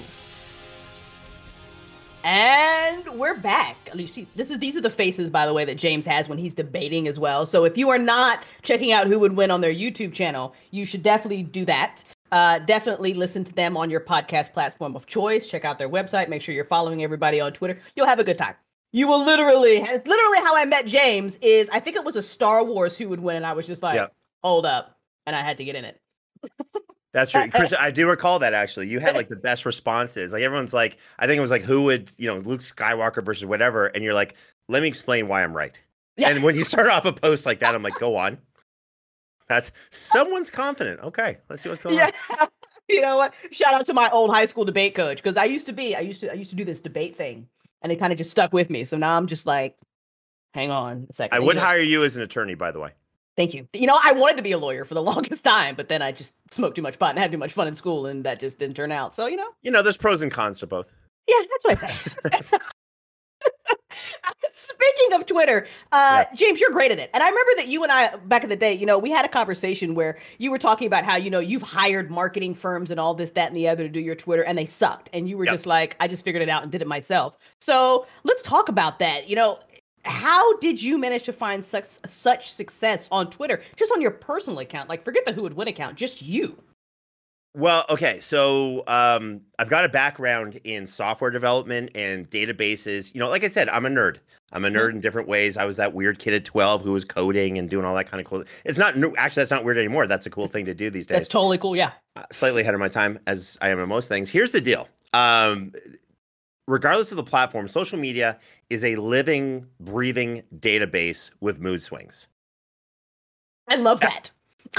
And we're back. At least he- this is these are the faces, by the way, that James has when he's debating as well. So if you are not checking out who would win on their YouTube channel, you should definitely do that. Uh, definitely listen to them on your podcast platform of choice. Check out their website. Make sure you're following everybody on Twitter. You'll have a good time. You will literally, literally, how I met James is I think it was a Star Wars who would win, and I was just like, Yep. hold up, and I had to get in it. That's true, Chris. I do recall that actually. You had like the best responses. Like everyone's like, I think it was like, who would you know, Luke Skywalker versus whatever, and you're like, let me explain why I'm right. Yeah. And when you start off a post like that, I'm like, go on. That's someone's confident. Okay, let's see what's going yeah on. you know what shout out to my old high school debate coach because i used to be i used to i used to do this debate thing and it kind of just stuck with me so now i'm just like hang on a second I would hire you as an attorney, by the way. Thank you you know i wanted to be a lawyer for the longest time but then i just smoked too much pot and had too much fun in school and that just didn't turn out so you know You know, there's pros and cons to both. yeah that's what i say Speaking of Twitter, uh, James, you're great at it. And I remember that you and I, back in the day, you know, we had a conversation where you were talking about how, you know, you've hired marketing firms and all this, that, and the other to do your Twitter, and they sucked. And you were Yep. just like, I just figured it out and did it myself. So let's talk about that. You know, how did you manage to find such such success on Twitter, just on your personal account? Like, forget the Who Would Win account, just you. Well, okay, so um, I've got a background in software development and databases. You know, like I said, I'm a nerd. I'm a nerd in different ways. I was that weird kid at 12 who was coding and doing all that kind of cool. It's not new. Actually, that's not weird anymore. That's a cool thing to do these days. That's totally cool. Yeah. Uh, slightly ahead of my time, as I am in most things. Here's the deal. Um, regardless of the platform, social media is a living, breathing database with mood swings. I love that.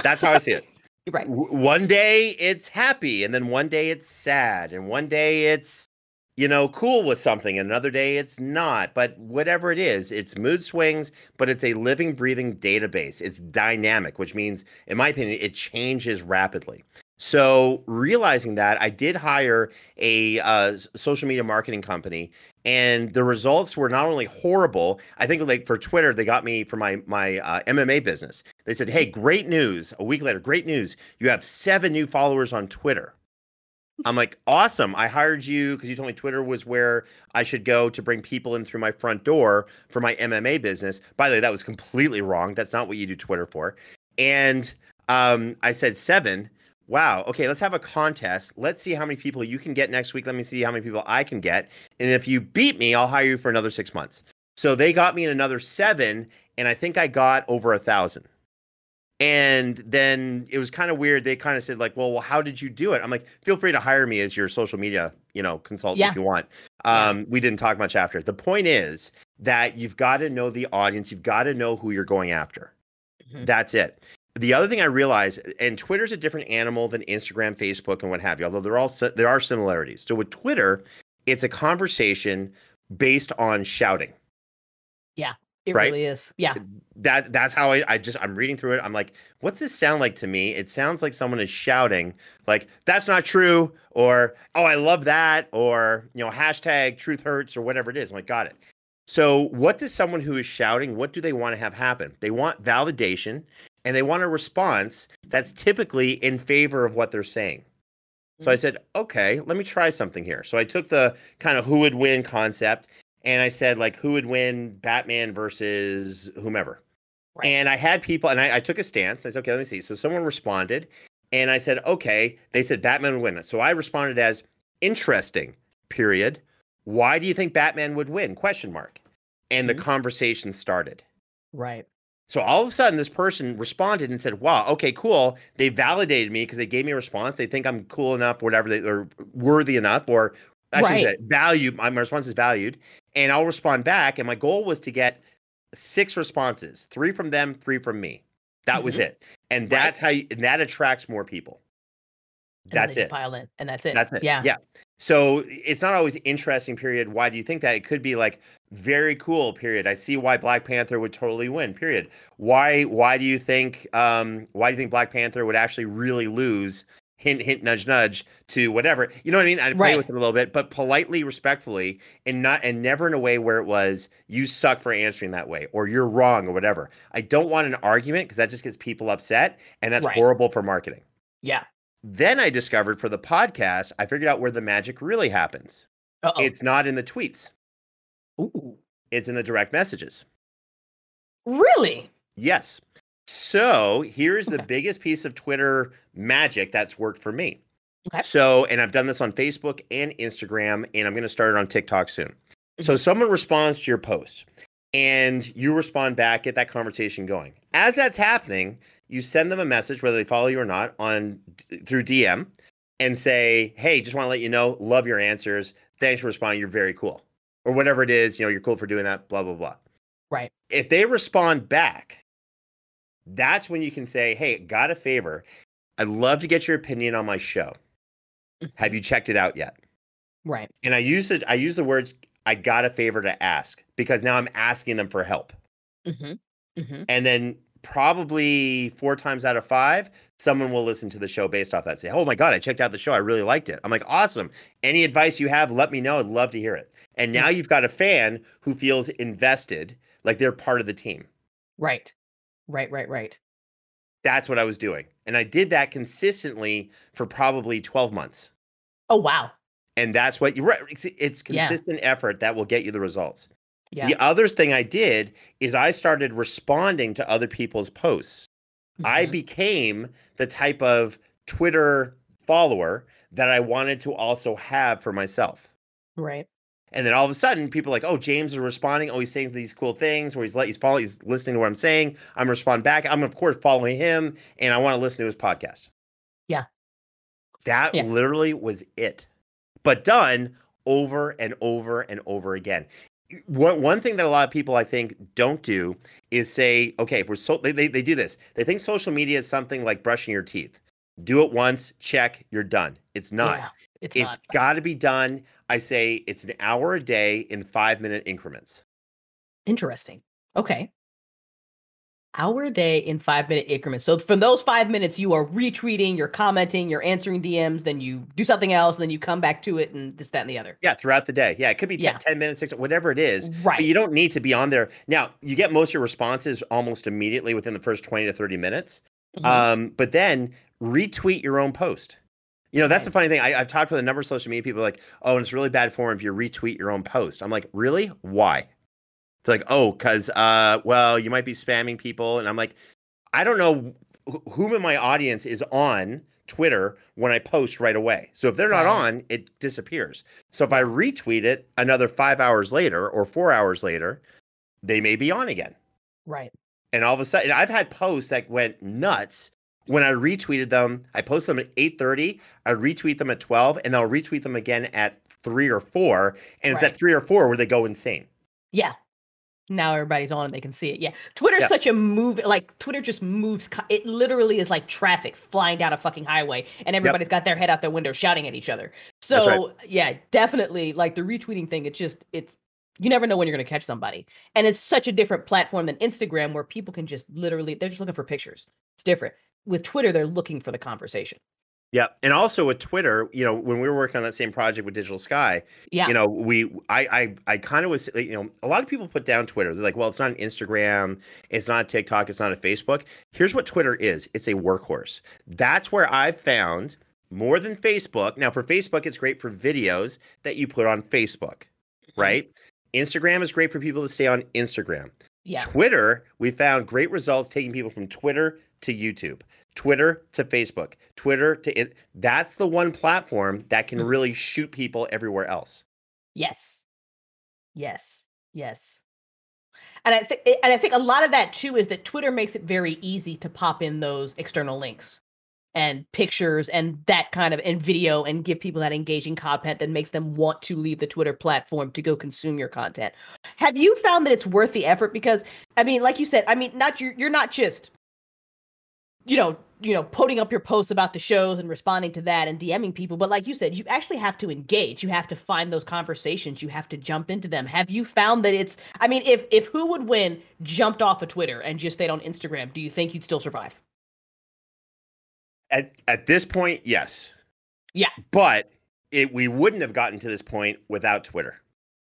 That's how I see it. You're right. One day it's happy, and then one day it's sad, and one day it's you know cool with something, and another day it's not. But whatever it is, it's mood swings, but it's a living, breathing database. It's dynamic, which means, in my opinion, it changes rapidly. So realizing that, I did hire a uh, social media marketing company, and the results were not only horrible. I think like for Twitter, they got me for my my uh, MMA business. They said, "Hey, great news!" A week later, great news. You have seven new followers on Twitter. I'm like, awesome. I hired you because you told me Twitter was where I should go to bring people in through my front door for my MMA business. By the way, that was completely wrong. That's not what you do Twitter for. And um, I said seven. Wow. Okay, let's have a contest. Let's see how many people you can get next week. Let me see how many people I can get. And if you beat me, I'll hire you for another six months. So they got me in another seven, and I think I got over a thousand. And then it was kind of weird. They kind of said, like, well, well, how did you do it? I'm like, feel free to hire me as your social media, you know, consultant Yeah. if you want. Um, we didn't talk much after. The point is that you've got to know the audience, you've got to know who you're going after. Mhm. That's it. The other thing I realized, and Twitter's a different animal than Instagram, Facebook, and what have you. Although they're all there are similarities. So with Twitter, it's a conversation based on shouting. Yeah, it Right? really is. Yeah. That that's how I, I just I'm reading through it. I'm like, what's this sound like to me? It sounds like someone is shouting, like that's not true, or oh I love that, or you know hashtag truth hurts, or whatever it is. I'm like, got it. So what does someone who is shouting? What do they want to have happen? They want validation, and they want a response that's typically in favor of what they're saying. So I said, okay, let me try something here. So I took the kind of who would win concept and I said, like, who would win Batman versus whomever? Right. And I had people, and I, I took a stance. I said, okay, let me see. So someone responded, and I said, okay. They said Batman would win. So I responded as interesting. Period. Why do you think Batman would win? Question mark. And the Mhm. conversation started. Right. So all of a sudden, this person responded and said, "Wow, okay, cool. They validated me because they gave me a response. They think I'm cool enough, whatever, they, or worthy enough, or shouldn't Right. value. My, my response is valued, and I'll respond back. And my goal was to get six responses: three from them, three from me. That was Mhm. it, and that's how you, and that attracts more people. And That's it. Pile in, and that's it. That's it. Yeah. Yeah. So it's not always interesting, period. Why do you think that? It could be like very cool, period. I see why Black Panther would totally win, period. Why why do you think um why do you think Black Panther would actually really lose? Hint, hint, nudge, nudge to whatever. You know what I mean? I play Right. with it a little bit, but politely, respectfully, and not and never in a way where it was you suck for answering that way or you're wrong or whatever. I don't want an argument because that just gets people upset and that's Right. horrible for marketing. Yeah. Then I discovered for the podcast, I figured out where the magic really happens. Uh-oh. It's not in the tweets, Ooh. it's in the direct messages. Really? Yes. So here's the Okay. biggest piece of Twitter magic that's worked for me. Okay. So, and I've done this on Facebook and Instagram, and I'm going to start it on TikTok soon. So, Mm-hmm. someone responds to your post and you respond back, get that conversation going. As that's happening, you send them a message, whether they follow you or not, on through DM and say, Hey, just want to let you know, love your answers. Thanks for responding. You're very cool. Or whatever it is, you know, you're cool for doing that, blah, blah, blah. Right. If they respond back, that's when you can say, Hey, got a favor. I'd love to get your opinion on my show. Have you checked it out yet? Right. And I use it, I use the words, I got a favor to ask because now I'm asking them for help. Mm-hmm. Mm-hmm. And then probably four times out of five, someone will listen to the show based off that. Say, oh my God, I checked out the show. I really liked it. I'm like, awesome. Any advice you have, let me know. I'd love to hear it. And now you've got a fan who feels invested, like they're part of the team. Right. Right. Right. Right. That's what I was doing. And I did that consistently for probably 12 months. Oh wow. And that's what you right. It's, it's Yeah. consistent effort that will get you the results. Yeah. The other thing I did is I started responding to other people's posts. I Mhm. became the type of Twitter follower that I wanted to also have for myself. right. And then all of a sudden, people are like, "Oh, James is responding. Oh, he's saying these cool things. Where he's let he's following, he's listening to what I'm saying. I'm respond back. I'm of course following him, and I want to listen to his podcast." Yeah. that Yeah. literally was it. but done over and over and over again. One, one thing that a lot of people I think don't do is say, okay, if we're so they, they, they do this. They think social media is something like brushing your teeth. Do it once, check, you're done. It's not. Yeah, it's it's got to be done. I say it's an hour a day in five minute increments. Interesting. Okay. Hour a day in five minute increments. So from those five minutes, you are retweeting, you're commenting, you're answering DMs, then you do something else, then you come back to it and this, that, and the other. Yeah, throughout the day. Yeah, it could be 10, Yeah. 10 minutes, six, whatever it is. Right. But you don't need to be on there. Now, you get most of your responses almost immediately within the first 20 to 30 minutes. Mhm. Um, but then retweet your own post. You know, that's the funny thing. I, I've talked with a number of social media people like, oh, and it's really bad form if you retweet your own post. I'm like, really? Why? It's like, oh, because, uh, well, you might be spamming people. And I'm like, I don't know wh- whom in my audience is on Twitter when I post right away. So if they're not Right. on, it disappears. So if I retweet it another five hours later or four hours later, they may be on again. right. And all of a sudden, I've had posts that went nuts when I retweeted them. I post them at 8:30, I retweet them at 12, and I'll retweet them again at three or four. And it's at three or four where they go insane. Yeah. Now everybody's on and they can see it. Yeah. Twitter's Yeah. such a move. Like Twitter just moves. It literally is like traffic flying down a fucking highway, and everybody's got their head out their window shouting at each other. That's right. So yeah, definitely like the retweeting thing. It's just it's you never know when you're gonna catch somebody, and it's such a different platform than Instagram where people can just literally they're just looking for pictures. It's different. With Twitter, they're looking for the conversation. Yeah. And also with Twitter, you know, when we were working on that same project with Digital Sky, Yeah. you know, we I I I kind of was you know, a lot of people put down Twitter. They're like, well, it's not an Instagram, it's not a TikTok, it's not a Facebook. Here's what Twitter is. It's a workhorse. That's where I've found more than Facebook. Now for Facebook, it's great for videos that you put on Facebook, Mm-hmm. right? Instagram is great for people to stay on Instagram. yeah. Twitter, we found great results taking people from Twitter to YouTube, Twitter to Facebook, Twitter to it. That's the one platform that can Mhm. really shoot people everywhere else. Yes. Yes. Yes. And I think and I think a lot of that too is that Twitter makes it very easy to pop in those external links and pictures and that kind of and video and give people that engaging content that makes them want to leave the Twitter platform to go consume your content. Have you found that it's worth the effort because I mean like you said, I mean not you're you're not just you know, you know, putting up your posts about the shows and responding to that and DMing people, but like you said, you actually have to engage. You have to find those conversations. You have to jump into them. Have you found that it's I mean, if if who would win jumped off of Twitter and just stayed on Instagram, do you think you'd still survive? At at this point, yes. Yeah. But it we wouldn't have gotten to this point without Twitter.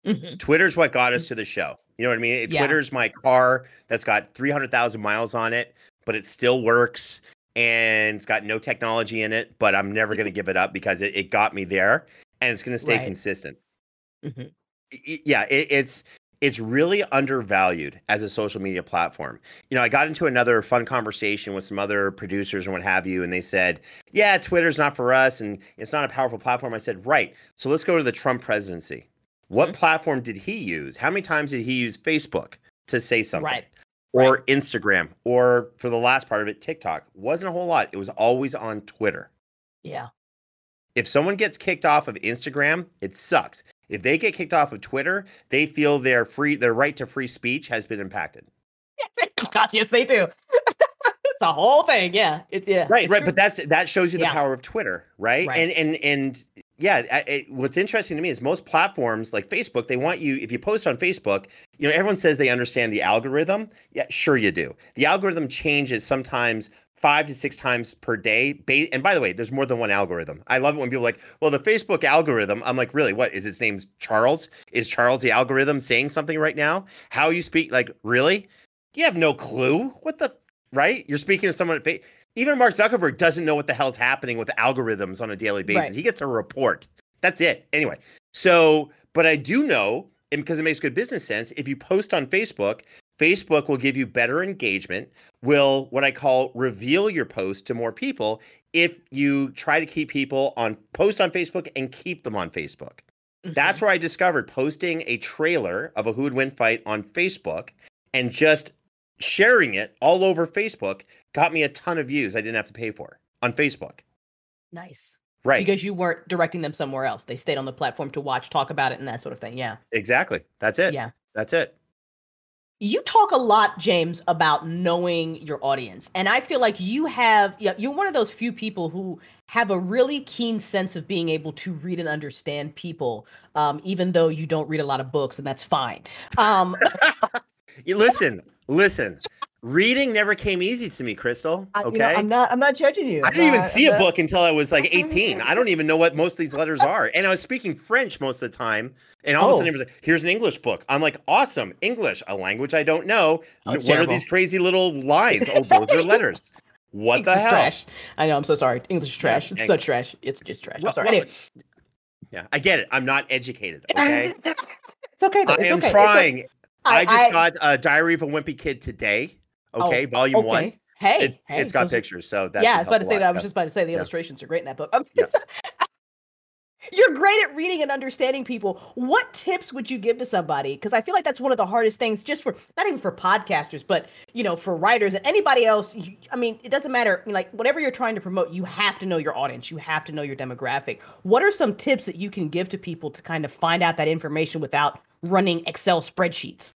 Mhm. Twitter's what got us to the show. You know what I mean? Yeah. Twitter's my car that's got 300,000 miles on it, but it still works and it's got no technology in it, but I'm never going to give it up because it, it got me there and it's going to stay Right. consistent. Mhm. Yeah, it, it's it's really undervalued as a social media platform. You know, I got into another fun conversation with some other producers and what have you, and they said, "Yeah, Twitter's not for us, and it's not a powerful platform." I said, "Right. So let's go to the Trump presidency. What Mhm. platform did he use? How many times did he use Facebook to say something? Right. Or Instagram, or for the last part of it, TikTok? Wasn't a whole lot. It was always on Twitter. Yeah. If someone gets kicked off of Instagram, it sucks. If they get kicked off of Twitter, they feel their free their right to free speech has been impacted. God, yes, they do. it's a whole thing. Yeah. It's yeah. Right, it's right. true. But that's that shows you the Yeah. power of Twitter, right? Right. And and and yeah, it, what's interesting to me is most platforms like Facebook, they want you if you post on Facebook, you know, everyone says they understand the algorithm. Yeah, sure you do. The algorithm changes sometimes five to six times per day. And by the way, there's more than one algorithm. I love it when people like, well, the Facebook algorithm. I'm like, really? What is its name's Charles? Is Charles the algorithm saying something right now? How you speak? Like, really? You have no clue. What the? Right? You're speaking to someone at Facebook even Mark Zuckerberg doesn't know what the hell's happening with algorithms on a daily basis. Right. He gets a report. That's it. Anyway, so, but I do know, and because it makes good business sense, if you post on Facebook, Facebook will give you better engagement, will what I call reveal your post to more people if you try to keep people on post on Facebook and keep them on Facebook. Mhm. That's where I discovered posting a trailer of a who would win fight on Facebook and just sharing it all over Facebook got me a ton of views I didn't have to pay for on Facebook. nice. Right. Because you weren't directing them somewhere else. They stayed on the platform to watch, talk about it, and that sort of thing. Yeah. Exactly. That's it. Yeah. That's it. You talk a lot, James, about knowing your audience. And I feel like you have, yeah, you're one of those few people who have a really keen sense of being able to read and understand people, um, even though you don't read a lot of books, and that's fine. Um, You listen, listen. Reading never came easy to me, Crystal. I- you Okay. know, I'm not, I'm not judging you. I didn't even Uh, see a book until I was like 18. I don't even know what most of these letters are. And I was speaking French most of the time. And all of a sudden Oh. it was like, here's an English book. I'm like, awesome. English, a language I don't know. Oh, it's what are these crazy little lines? Oh, those are letters. What the English is hell? Trash. I know. I'm so sorry. English is trash. It's thanks. such trash. It's just trash. I'm sorry. well, Anyway, Yeah, I get it. I'm not educated. Okay. it's okay. Though. I It's am okay. It's trying. Okay. I, just got a Diary of a Wimpy Kid today. Oh, Okay, volume one. okay. Hey, It, hey, has got pictures, so that yeah, I was about to say that. I was just about to say the Yeah. illustrations are great in that book. Um, Yeah. You're great at reading and understanding people. What tips would you give to somebody? Because I feel like that's one of the hardest things, just for not even for podcasters, but you know, for writers and anybody else. you- I mean, it doesn't matter. Like whatever you're trying to promote, you have to know your audience. You have to know your demographic. What are some tips that you can give to people to kind of find out that information without running Excel spreadsheets?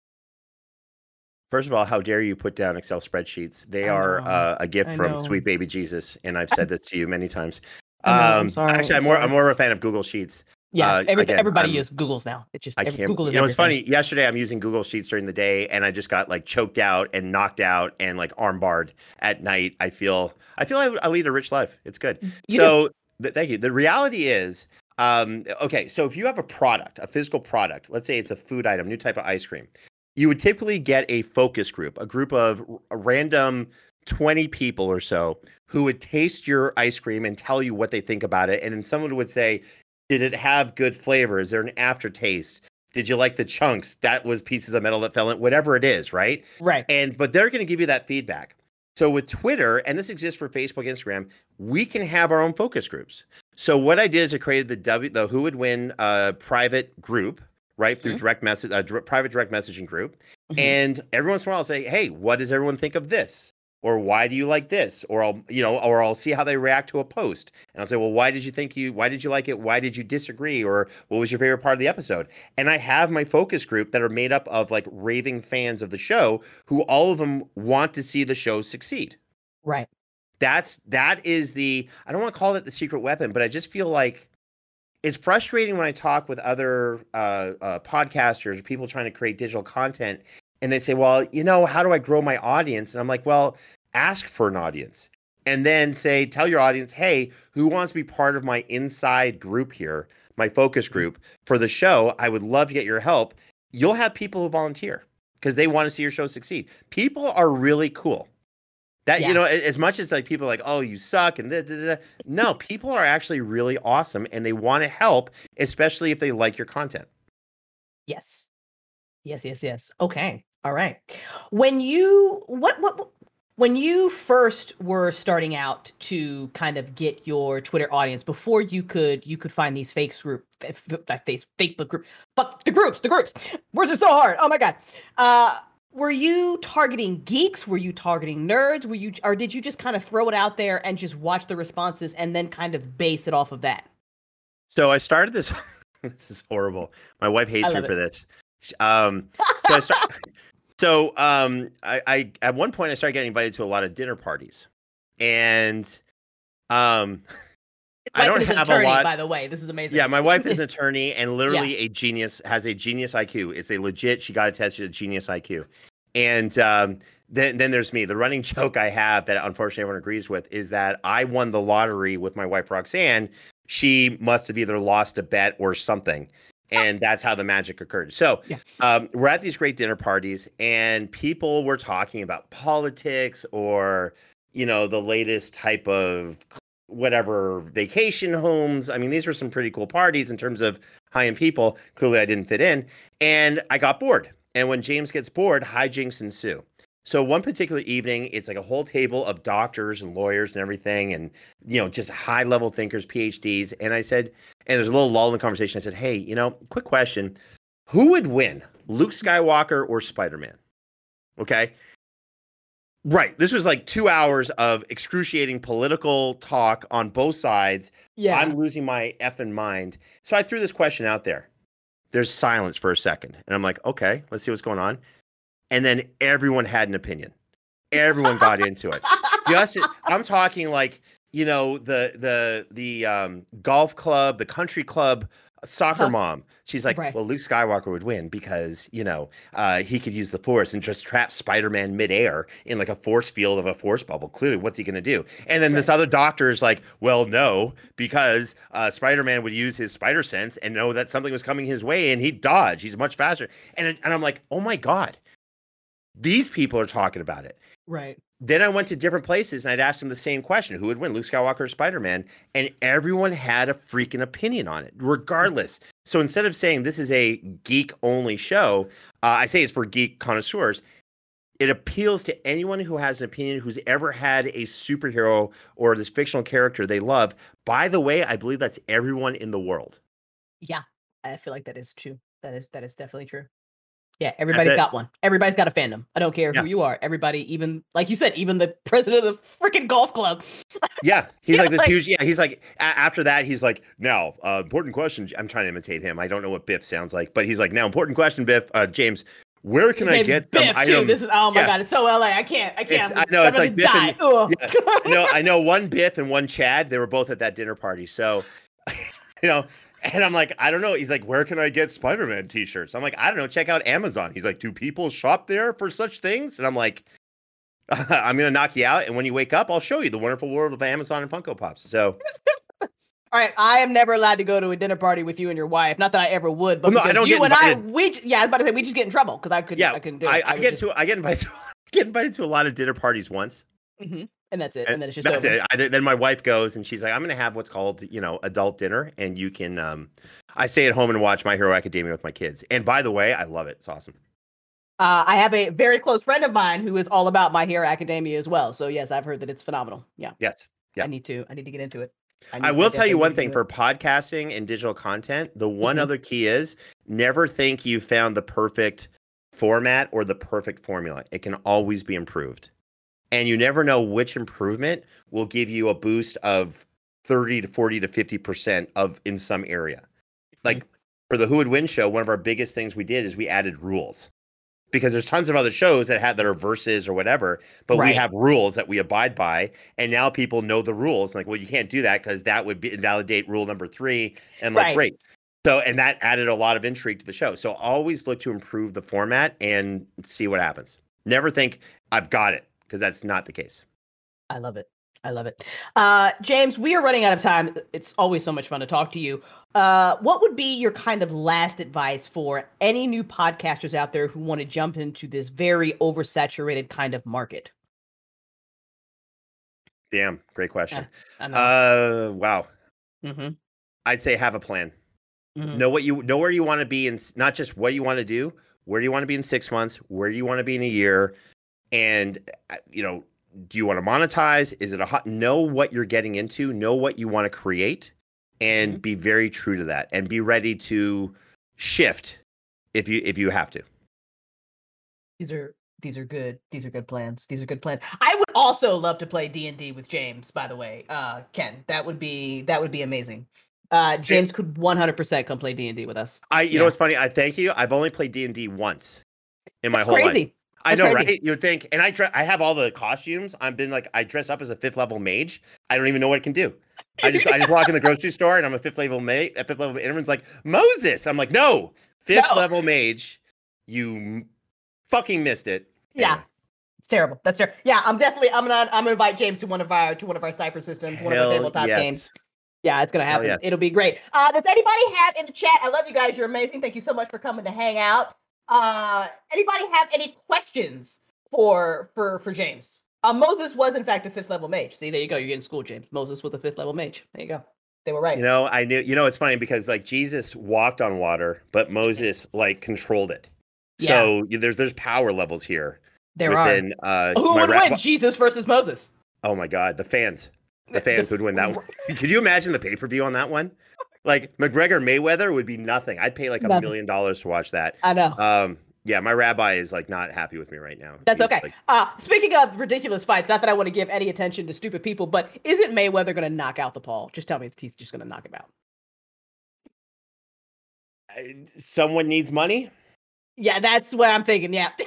First of all, how dare you put down Excel spreadsheets? They I are uh, a gift I from know. sweet baby Jesus, and I've said this to you many times. I I'm Um, sorry, actually, I'm I'm more sorry. I'm more of a fan of Google Sheets. Yeah, Uh, every, again, everybody I'm- uses Google's now. It just I every, can't. Google is you know, it's funny. Yesterday, I'm using Google Sheets during the day, and I just got like choked out and knocked out and like armbarred at night. I feel I feel I, I lead a rich life. It's good. You so th- thank you. The reality is, um, okay. So if you have a product, a physical product, let's say it's a food item, new type of ice cream, you would typically get a focus group, a group of random 20 people or so who would taste your ice cream and tell you what they think about it. And then someone would say, Did it have good flavor? Is there an aftertaste? Did you like the chunks? That was pieces of metal that fell in, whatever it is, right? right. And but they're going to give you that feedback. So with Twitter, and this exists for Facebook, Instagram, we can have our own focus groups. So what I did is I created the W, the Who Would Win uh, private group, right through Mhm. direct message, uh, private direct messaging group, Mhm. and every once in a while I'll say, "Hey, what does everyone think of this?" Or why do you like this? Or I'll, you know, or I'll see how they react to a post, and I'll say, "Well, why did you think you? Why did you like it? Why did you disagree? Or what was your favorite part of the episode?" And I have my focus group that are made up of like raving fans of the show, who all of them want to see the show succeed Right. that's that is the i don't want to call it the secret weapon but i just feel like it's frustrating when i talk with other uh, uh, podcasters people trying to create digital content and they say well you know how do i grow my audience and i'm like well ask for an audience and then say tell your audience hey who wants to be part of my inside group here my focus mm-hmm. group for the show i would love to get your help you'll have people who volunteer because they want to see your show succeed people are really cool that Yeah. you know, as much as like people are like, oh, you suck, and da, da, da, da, no, people are actually really awesome, and they want to help, especially if they like your content. Yes. Yes, yes, yes. Okay. All right. When you what what when you first were starting out to kind of get your Twitter audience before you could you could find these fake group f- f- not face Facebook group but the groups the groups words are so hard oh my god uh were you targeting geeks were you targeting nerds were you or did you just kind of throw it out there and just watch the responses and then kind of base it off of that So I started this. this is horrible. My wife hates me love for this. Um, so I start. so um, I, I at one point I started getting invited to a lot of dinner parties, and um, I don't have a lot- by the way this is amazing Yeah, my wife is an attorney and literally a genius, has a genius IQ. It's a legit, she got a test, she's a genius IQ. And um, then, then there's me. The running joke I have that unfortunately everyone agrees with is that I won the lottery with my wife Roxanne. She must have either lost a bet or something. And that's how the magic occurred. So Yeah. um, we're at these great dinner parties, and people were talking about politics or, you know, the latest type of whatever vacation homes. I mean, these were some pretty cool parties in terms of high end people. Clearly, I didn't fit in, and I got bored. And when James gets bored, hijinks ensue. So one particular evening, it's like a whole table of doctors and lawyers and everything, and you know, just high level thinkers, PhDs. And I said, and there's a little lull in the conversation. I said, hey, you know, quick question: Who would win, Luke Skywalker or Spider Man? Okay. Right. This was like two hours of excruciating political talk on both sides. Yeah. I'm losing my effing mind. So I threw this question out there. There's silence for a second. And I'm like, okay, let's see what's going on. And then everyone had an opinion. Everyone got into it. Just I'm talking like, you know, the the the um, golf club, the country club soccer Huh. mom. She's like, Right. well, Luke Skywalker would win because you know uh, he could use the Force and just trap Spider-Man midair in like a force field of a force bubble. Clearly, what's he going to do? And then this other doctor is like, well, no, because uh, Spider-Man would use his spider sense and know that something was coming his way and he'd dodge. He's much faster. And and I'm like, oh my god, these people are talking about it. right. Then I went to different places and I'd ask them the same question who would win, Luke Skywalker or Spider Man? And everyone had a freaking opinion on it, regardless. So instead of saying this is a geek only show, uh, I say it's for geek connoisseurs. It appeals to anyone who has an opinion who's ever had a superhero or this fictional character they love. By the way, I believe that's everyone in the world. Yeah. I feel like that is true. That is that is definitely true. Yeah, everybody's got one. Everybody's got a fandom. I don't care Yeah. who you are. Everybody, even like you said, even the president of the freaking golf club. Yeah, he's Yeah, like this like- huge. Yeah, he's like a- after that, he's like now uh, important question. I'm trying to imitate him. I don't know what Biff sounds like, but he's like now important question, Biff. Uh, James, where can I get some Biff, too. items? This is oh my Yeah. god, it's so LA. I can't. I can't. It's- I'm, know, it's like Biff die. and- Ugh. I know, I know one Biff and one Chad. They were both at that dinner party. So, you know, and I'm like, I don't know. He's like, where can I get Spider-Man t-shirts? I'm like, I don't know. Check out Amazon. He's like, do people shop there for such things? And I'm like, I'm gonna knock you out, and when you wake up, I'll show you the wonderful world of Amazon and Funko Pops. So, All right, I am never allowed to go to a dinner party with you and your wife. Not that I ever would, but Well, no, I don't you and I, we yeah, I was about to say we just get in trouble because I couldn't. yeah, I couldn't do it. I, I would get just- to I get invited to get invited to a lot of dinner parties once. Mhm, and that's it. And then it's just That's over. it. I, then my wife goes and she's like, I'm going to have what's called, you know, adult dinner. And you can, um, I stay at home and watch My Hero Academia with my kids. And by the way, I love it. It's awesome. Uh, I have a very close friend of mine who is all about My Hero Academia as well. So yes, I've heard that it's phenomenal. Yeah, Yes. Yeah. I need to. I need to get into it. I need- will tell you one thing for podcasting and digital content. The one Mhm. other key is never think you found the perfect format or the perfect formula. It can always be improved. And you never know which improvement will give you a boost of 30 to 40 to 50% of in some area. Like mm-hmm. for the Who Would Win show, one of our biggest things we did is we added rules. Because there's tons of other shows that have that are verses or whatever, but we have rules that we abide by, and now people know the rules. Like, well, you can't do that because that would be, invalidate rule number three. And like, Right. great. So, and that added a lot of intrigue to the show. So, always look to improve the format and see what happens. Never think I've got it because that's not the case. I love it. I love it. Uh, James, we are running out of time. It's always so much fun to talk to you. Uh, what would be your kind of last advice for any new podcasters out there who want to jump into this very oversaturated kind of market? Damn, great question. I. Uh, wow. hmm I'd say have a plan. Mhm. Know what you know where you want to be, and not just what you want to do. Where do you want to be in six months? Where do you want to be in a year? And uh, you know, do you want to monetize? Is it a hot? Know what you're getting into. Know what you want to create, and Mhm. be very true to that. And be ready to shift if you if you have to. These are these are good. These are good plans. These are good plans. I would also love to play D and D with James. By the way, uh, Ken, that would be that would be amazing. Uh, James could 100% come play D and D with us. I you Yeah. know what's funny? I thank you. I've only played D and D once in my That's whole life. I know, crazy. right? You would think, and I dre- I have all the costumes. I've been like, I dress up as a fifth level mage. I don't even know what it can do. I just I just walk in the grocery store and I'm a fifth level mage. A fifth level, everyone's like Moses. I'm like, no, fifth No. level mage. You fucking missed it. Yeah. Anyway, It's terrible. That's terrible. Yeah, I'm definitely. I'm gonna. I'm gonna invite James to one of our to one of our Cypher Systems, one of our tabletop yes. games. Yeah, it's gonna happen. It'll be great. Uh, does anybody have in the chat? I love you guys. You're amazing. Thank you so much for coming to hang out. Uh, anybody have any questions for for for James? Uh, Moses was in fact a fifth level mage. See, there you go. You're getting school, James. Moses was a fifth level mage. There you go. They were right. You know, I knew. You know, it's funny because like Jesus walked on water, but Moses like controlled it. So y- there's there's power levels here there within. Uh, are. Who would win, Jesus versus Moses? Oh my god, the fans. The fans would win that one. Could you imagine the pay per view on that one? Like McGregor Mayweather would be nothing. I'd pay like a Nothing. million dollars to watch that. I know. Um, Yeah, my rabbi is like not happy with me right now. That's He's okay. like, uh, speaking of ridiculous fights, not that I want to give any attention to stupid people, but isn't Mayweather going to knock out the Paul? Just tell me he's just going to knock him out. "Uh, someone needs money. Yeah, that's what I'm thinking. Yeah.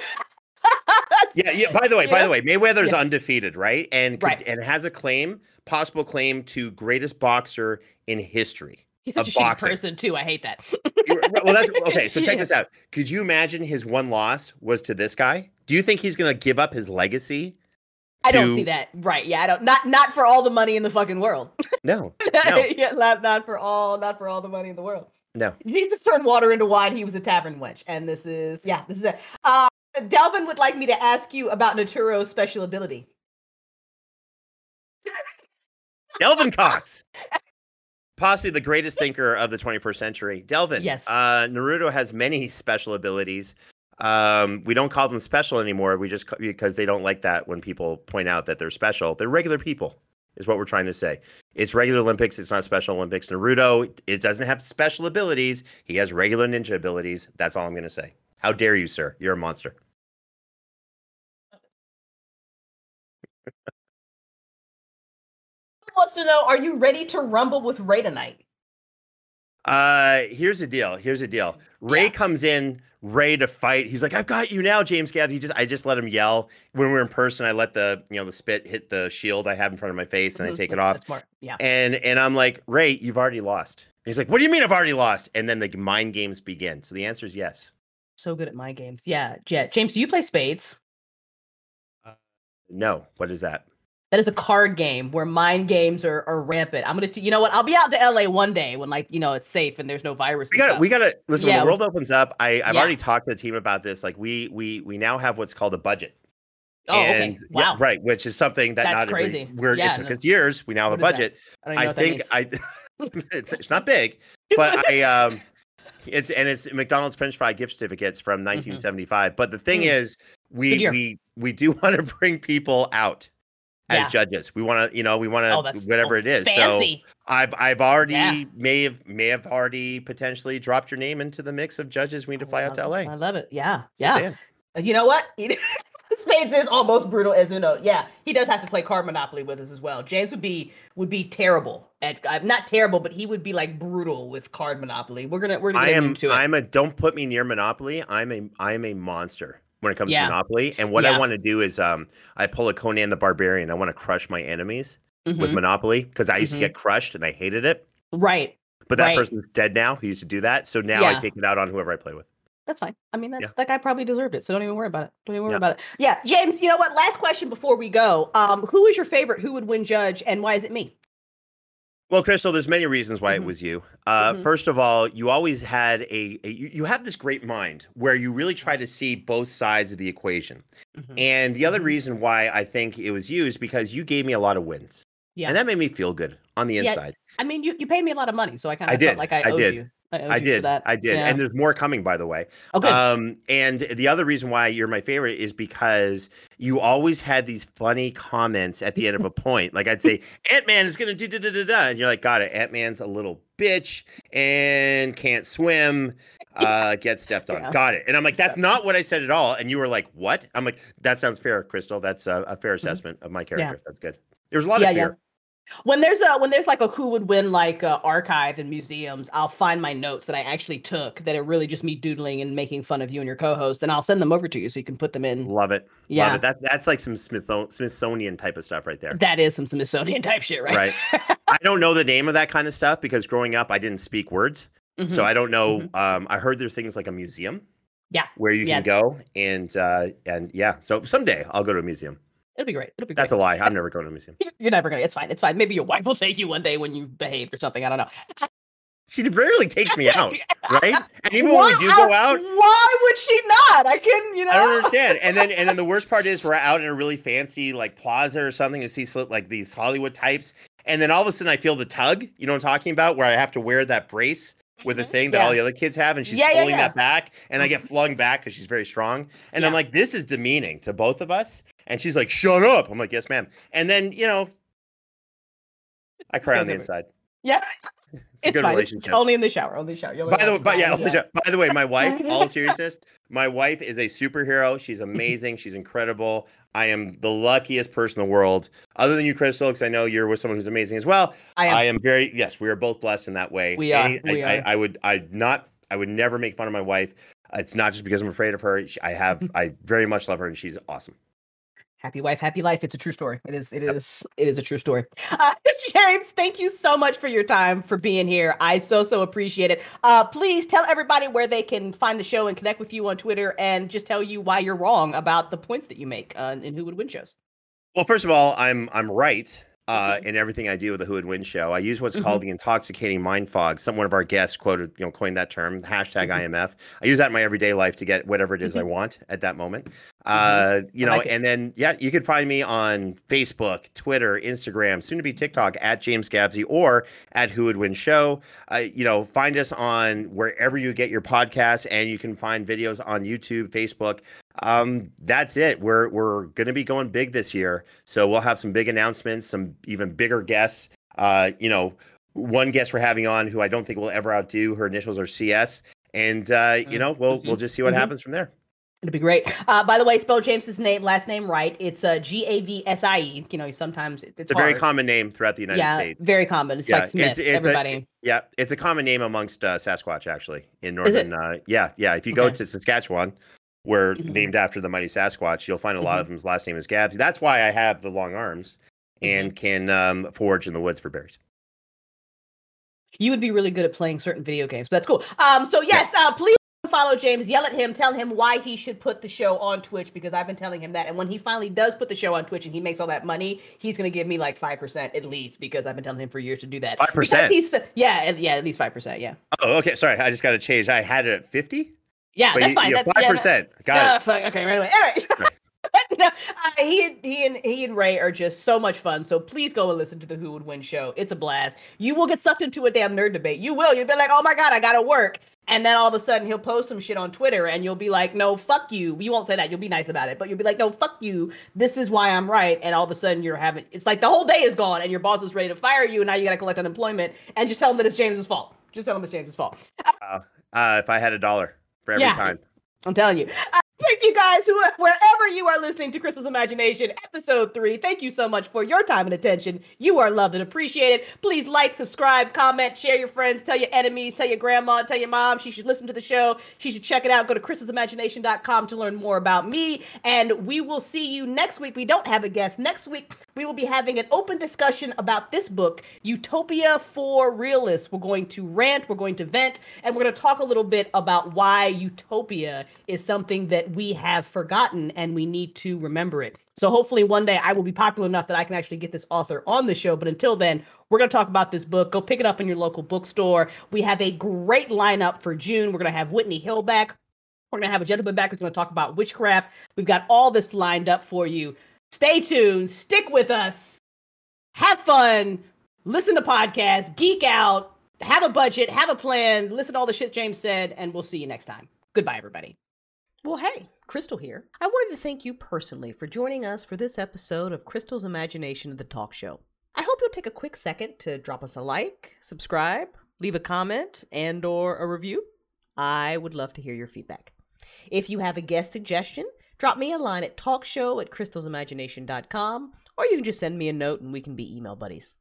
Yeah, yeah. By the way, by the way, Mayweather's Yeah. undefeated, right? And Right. and has a claim, possible claim to greatest boxer in history. He's such a shitty person too. I hate that. Well, that's okay. So check Yeah. this out. Could you imagine his one loss was to this guy? Do you think he's going to give up his legacy? I don't see that. Right? Yeah, I don't. Not not for all the money in the fucking world. No, No. yeah, not not for all not for all the money in the world. no. He just turned water into wine. He was a tavern wench, and this is yeah, this is it. Uh, Delvin would like me to ask you about Naruto's special ability. Delvin Cox, possibly the greatest thinker of the 21st century. Delvin, Yes. Uh, Naruto has many special abilities. Um, we don't call them special anymore. We just because they don't like that when people point out that they're special. They're regular people, is what we're trying to say. It's regular Olympics. It's not Special Olympics. Naruto, it doesn't have special abilities. He has regular ninja abilities. That's all I'm going to say. How dare you, sir? You're a monster. Wants to know: Are you ready to rumble with Ray tonight? Uh, here's the deal. Here's the deal. Ray Yeah. comes in ready to fight. He's like, "I've got you now, James Gabb." He just, I just let him yell when we're in person. I let the, you know, the spit hit the shield I have in front of my face, and I Mhm, take it off. Yeah. And and I'm like, Ray, you've already lost. He's like, What do you mean I've already lost? And then the mind games begin. So the answer is yes. So good at my games. Yeah, Jet. James, do you play spades? No. What is that? That is a card game where mind games are, are rampant. I'm gonna, t- you know what? I'll be out to LA one day when like you know it's safe and there's no virus. We got we got to listen. When Yeah, the we- world opens up, I I've Yeah. already talked to the team about this. Like we we we now have what's called a budget. Oh, okay. And- yeah, Wow. right, which is something that That's not every- crazy. We're, Yeah, it took no. us years. We now have a What that? budget. I don't even know I think. I it's, it's not big, but I um it's and it's McDonald's French fry gift certificates from 1975. But the thing Mm-hmm. Mm. is, we we we do want to bring people out as Yeah. judges. We want to, you know, we want to oh, whatever it is. Fancy. So I've I've already Yeah. may have may have already potentially dropped your name into the mix of judges we need to fly out to LA. it. I love it. Yeah, yeah. Uh, You know what? Spades is almost brutal as Uno. Yeah, he does have to play card monopoly with us as well. James would be would be terrible at uh, not terrible, but he would be like brutal with card monopoly. We're gonna we're gonna I get am into it. I'm a don't put me near Monopoly. I'm a I'm a monster when it comes Yeah. to Monopoly. And what Yeah. I want to do is um I pull a Conan the Barbarian. I want to crush my enemies with Mhm. Monopoly because I used Mhm. to get crushed and I hated it. right. But that Right. person's dead now. He used to do that. So now I take it out on whoever I play with. That's fine. I mean, that's Yeah. that guy probably deserved it. So don't even worry about it. Don't even worry Yeah. about it. Yeah, James. You know what? Last question before we go. Um, who is your favorite? Who would win judge, and why is it me? Well, Crystal, there's many reasons why Mhm. it was you. Uh, Mhm. First of all, you always had a, a you, have this great mind where you really try to see both sides of the equation. Mhm. And the other Mhm. reason why I think it was you is because you gave me a lot of wins. Yeah. And that made me feel good on the Yeah, inside. I mean, you, you paid me a lot of money, so I kind of felt like I, I owed did. you. I, I did. that. I did. Yeah. And there's more coming, by the way. okay. Um, and the other reason why you're my favorite is because you always had these funny comments at the end of a point. Like I'd say, Ant Man is gonna do da da da da, and you're like, got it. Ant Man's a little bitch and can't swim. Uh, get stepped on. Yeah. Got it. And I'm like, that's not what I said at all. And you were like, what? I'm like, that sounds fair, Crystal. That's a, a fair assessment of my character. That's good. There's a lot Mm-hmm. Yeah, of yeah. fear. When there's a when there's like a who would win like uh, archive and museums, I'll find my notes that I actually took that are really just me doodling and making fun of you and your co-host, and I'll send them over to you so you can put them in. Love it. Yeah. Love it. That that's like some Smithsonian type of stuff right there. That is some Smithsonian type shit, right? Right. I don't know the name of that kind of stuff because growing up I didn't speak words. So Mhm. I don't know. Um, I heard there's things like a museum. Yeah, Where you yeah. can go and uh, and yeah. So someday I'll go to a museum. It'll be great. It'll be That's great. a lie. I'm never going to a museum. You're never gonna. It's fine. It's fine. Maybe your wife will take you one day when you've behaved or something. I don't know. She rarely takes me out, right? And even when we do go out, why would she not? I can, you know. I don't understand. And then and then the worst part is we're out in a really fancy like plaza or something and see like these Hollywood types. And then all of a sudden I feel the tug, you know what I'm talking about, where I have to wear that brace with a Mhm. thing that all the other kids have, and she's Yeah, yeah, pulling yeah. that back, and I get flung back because she's very strong. And I'm like, this is demeaning to both of us. And she's like, shut up. I'm like, yes, ma'am. And then, you know, I cry on the inside. Yeah. It's a good fine. relationship. Only in the shower. Only in the shower. By the way, but yeah, by the way, my wife, all seriousness, my wife is a superhero. She's amazing. She's incredible. I am the luckiest person in the world, other than you, Crystal, because I know you're with someone who's amazing as well. I am. I am very yes. We are both blessed in that way. We are, Any- we I, are. I, I would. I not. I would never make fun of my wife. It's not just because I'm afraid of her. I have. I very much love her, and she's awesome. Happy wife, happy life. It's a true story. It is. It is. It is a true story. Uh, James, thank you so much for your time for being here. I so so appreciate it. Uh, please tell everybody where they can find the show and connect with you on Twitter, and just tell you why you're wrong about the points that you make uh, in Who Would Win shows. Well, first of all, I'm I'm right uh, Mhm. in everything I do with the Who Would Win show. I use what's Mhm. called the intoxicating mind fog. Some one of our guests quoted, you know, coined that term. Hashtag Mhm. IMF. I use that in my everyday life to get whatever it is I want at that moment. Uh, you Mm-hmm. Know, like and then yeah, you can find me on Facebook, Twitter, Instagram, soon to be TikTok at James Gavsie or at Who Would Win Show. Uh, you know, find us on wherever you get your podcasts, and you can find videos on YouTube, Facebook. Um, that's it. We're we're gonna be going big this year, so we'll have some big announcements, some even bigger guests. Uh, you know, one guest we're having on who I don't think we'll ever outdo. Her initials are CS, and uh, you know, we'll we'll just see what Mhm. happens from there. It'll be great. Uh, by the way, spell James's name, last name right. It's uh, G A V S I E. You know, sometimes it's, It's a very common name throughout the United yeah, States. very common. It's Yeah, like Smith. it's- it's a- everybody. Yeah, it's a common name amongst uh, Sasquatch actually in northern. Uh, yeah, yeah. If you go Okay. to Saskatchewan, we're Mhm. named after the mighty Sasquatch. You'll find a lot Mhm. of them's last name is Gabs. That's why I have the long arms Mm-hmm. and can um, forage in the woods for berries. you would be really good at playing certain video games. But that's cool. Um, so yes, uh, please follow James. Yell at him. Tell him why he should put the show on Twitch because I've been telling him that. And when he finally does put the show on Twitch and he makes all that money, he's gonna give me like five percent at least because I've been telling him for years to do that. 5%? He's yeah, yeah, at least five percent. Yeah, Oh, okay. Sorry, I just got to change. I had it at fifty. Yeah, But that's you, fine. five yeah, percent. Uh, Got it. fuck, okay, right away. All right. no, uh, he and he and he and Ray are just so much fun. So please go and listen to the Who Would Win show. It's a blast. You will get sucked into a damn nerd debate. You will. You'll be like, oh my god, I gotta work. And then all of a sudden he'll post some shit on Twitter and you'll be like, no, fuck you. You won't say that. You'll be nice about it. But you'll be like, no, fuck you. This is why I'm right. And all of a sudden you're having it's like the whole day is gone and your boss is ready to fire you and now you gotta collect unemployment and just tell him that it's James's fault. Just tell him it's James's fault. Uh, if I had a dollar for every Yeah. time. I'm telling you. Uh, thank you guys, who wherever you are listening to Crystal's Imagination, episode three. Thank you so much for your time and attention. You are loved and appreciated. Please like, subscribe, comment, share your friends, tell your enemies, tell your grandma, tell your mom. She should listen to the show. She should check it out. Go to crystalsimagination.com to learn more about me. And we will see you next week. We don't have a guest. Next week, we will be having an open discussion about this book, Utopia for Realists. We're going to rant, we're going to vent, and we're going to talk a little bit about why utopia is something that we have forgotten and we need to remember it. So hopefully one day I will be popular enough that I can actually get this author on the show. But until then, we're going to talk about this book. Go pick it up in your local bookstore. We have a great lineup for June. We're going to have Whitney Hill back. We're going to have a gentleman back who's going to talk about witchcraft. We've got all this lined up for you. Stay tuned. Stick with us. Have fun. Listen to podcasts. Geek out. Have a budget. Have a plan. Listen to all the shit James said. And we'll see you next time. Goodbye, everybody. Well, hey, Crystal here. I wanted to thank you personally for joining us for this episode of Crystal's Imagination of the Talk Show. I hope you'll take a quick second to drop us a like, subscribe, leave a comment, and or a review. I would love to hear your feedback. If you have a guest suggestion, drop me a line at talkshow at crystalsimagination.com, or you can just send me a note and we can be email buddies.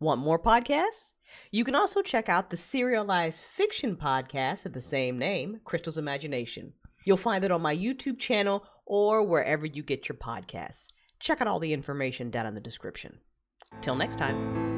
Want more podcasts? You can also check out the serialized fiction podcast of the same name, Crystal's Imagination. You'll find it on my YouTube channel or wherever you get your podcasts. Check out all the information down in the description. Till next time.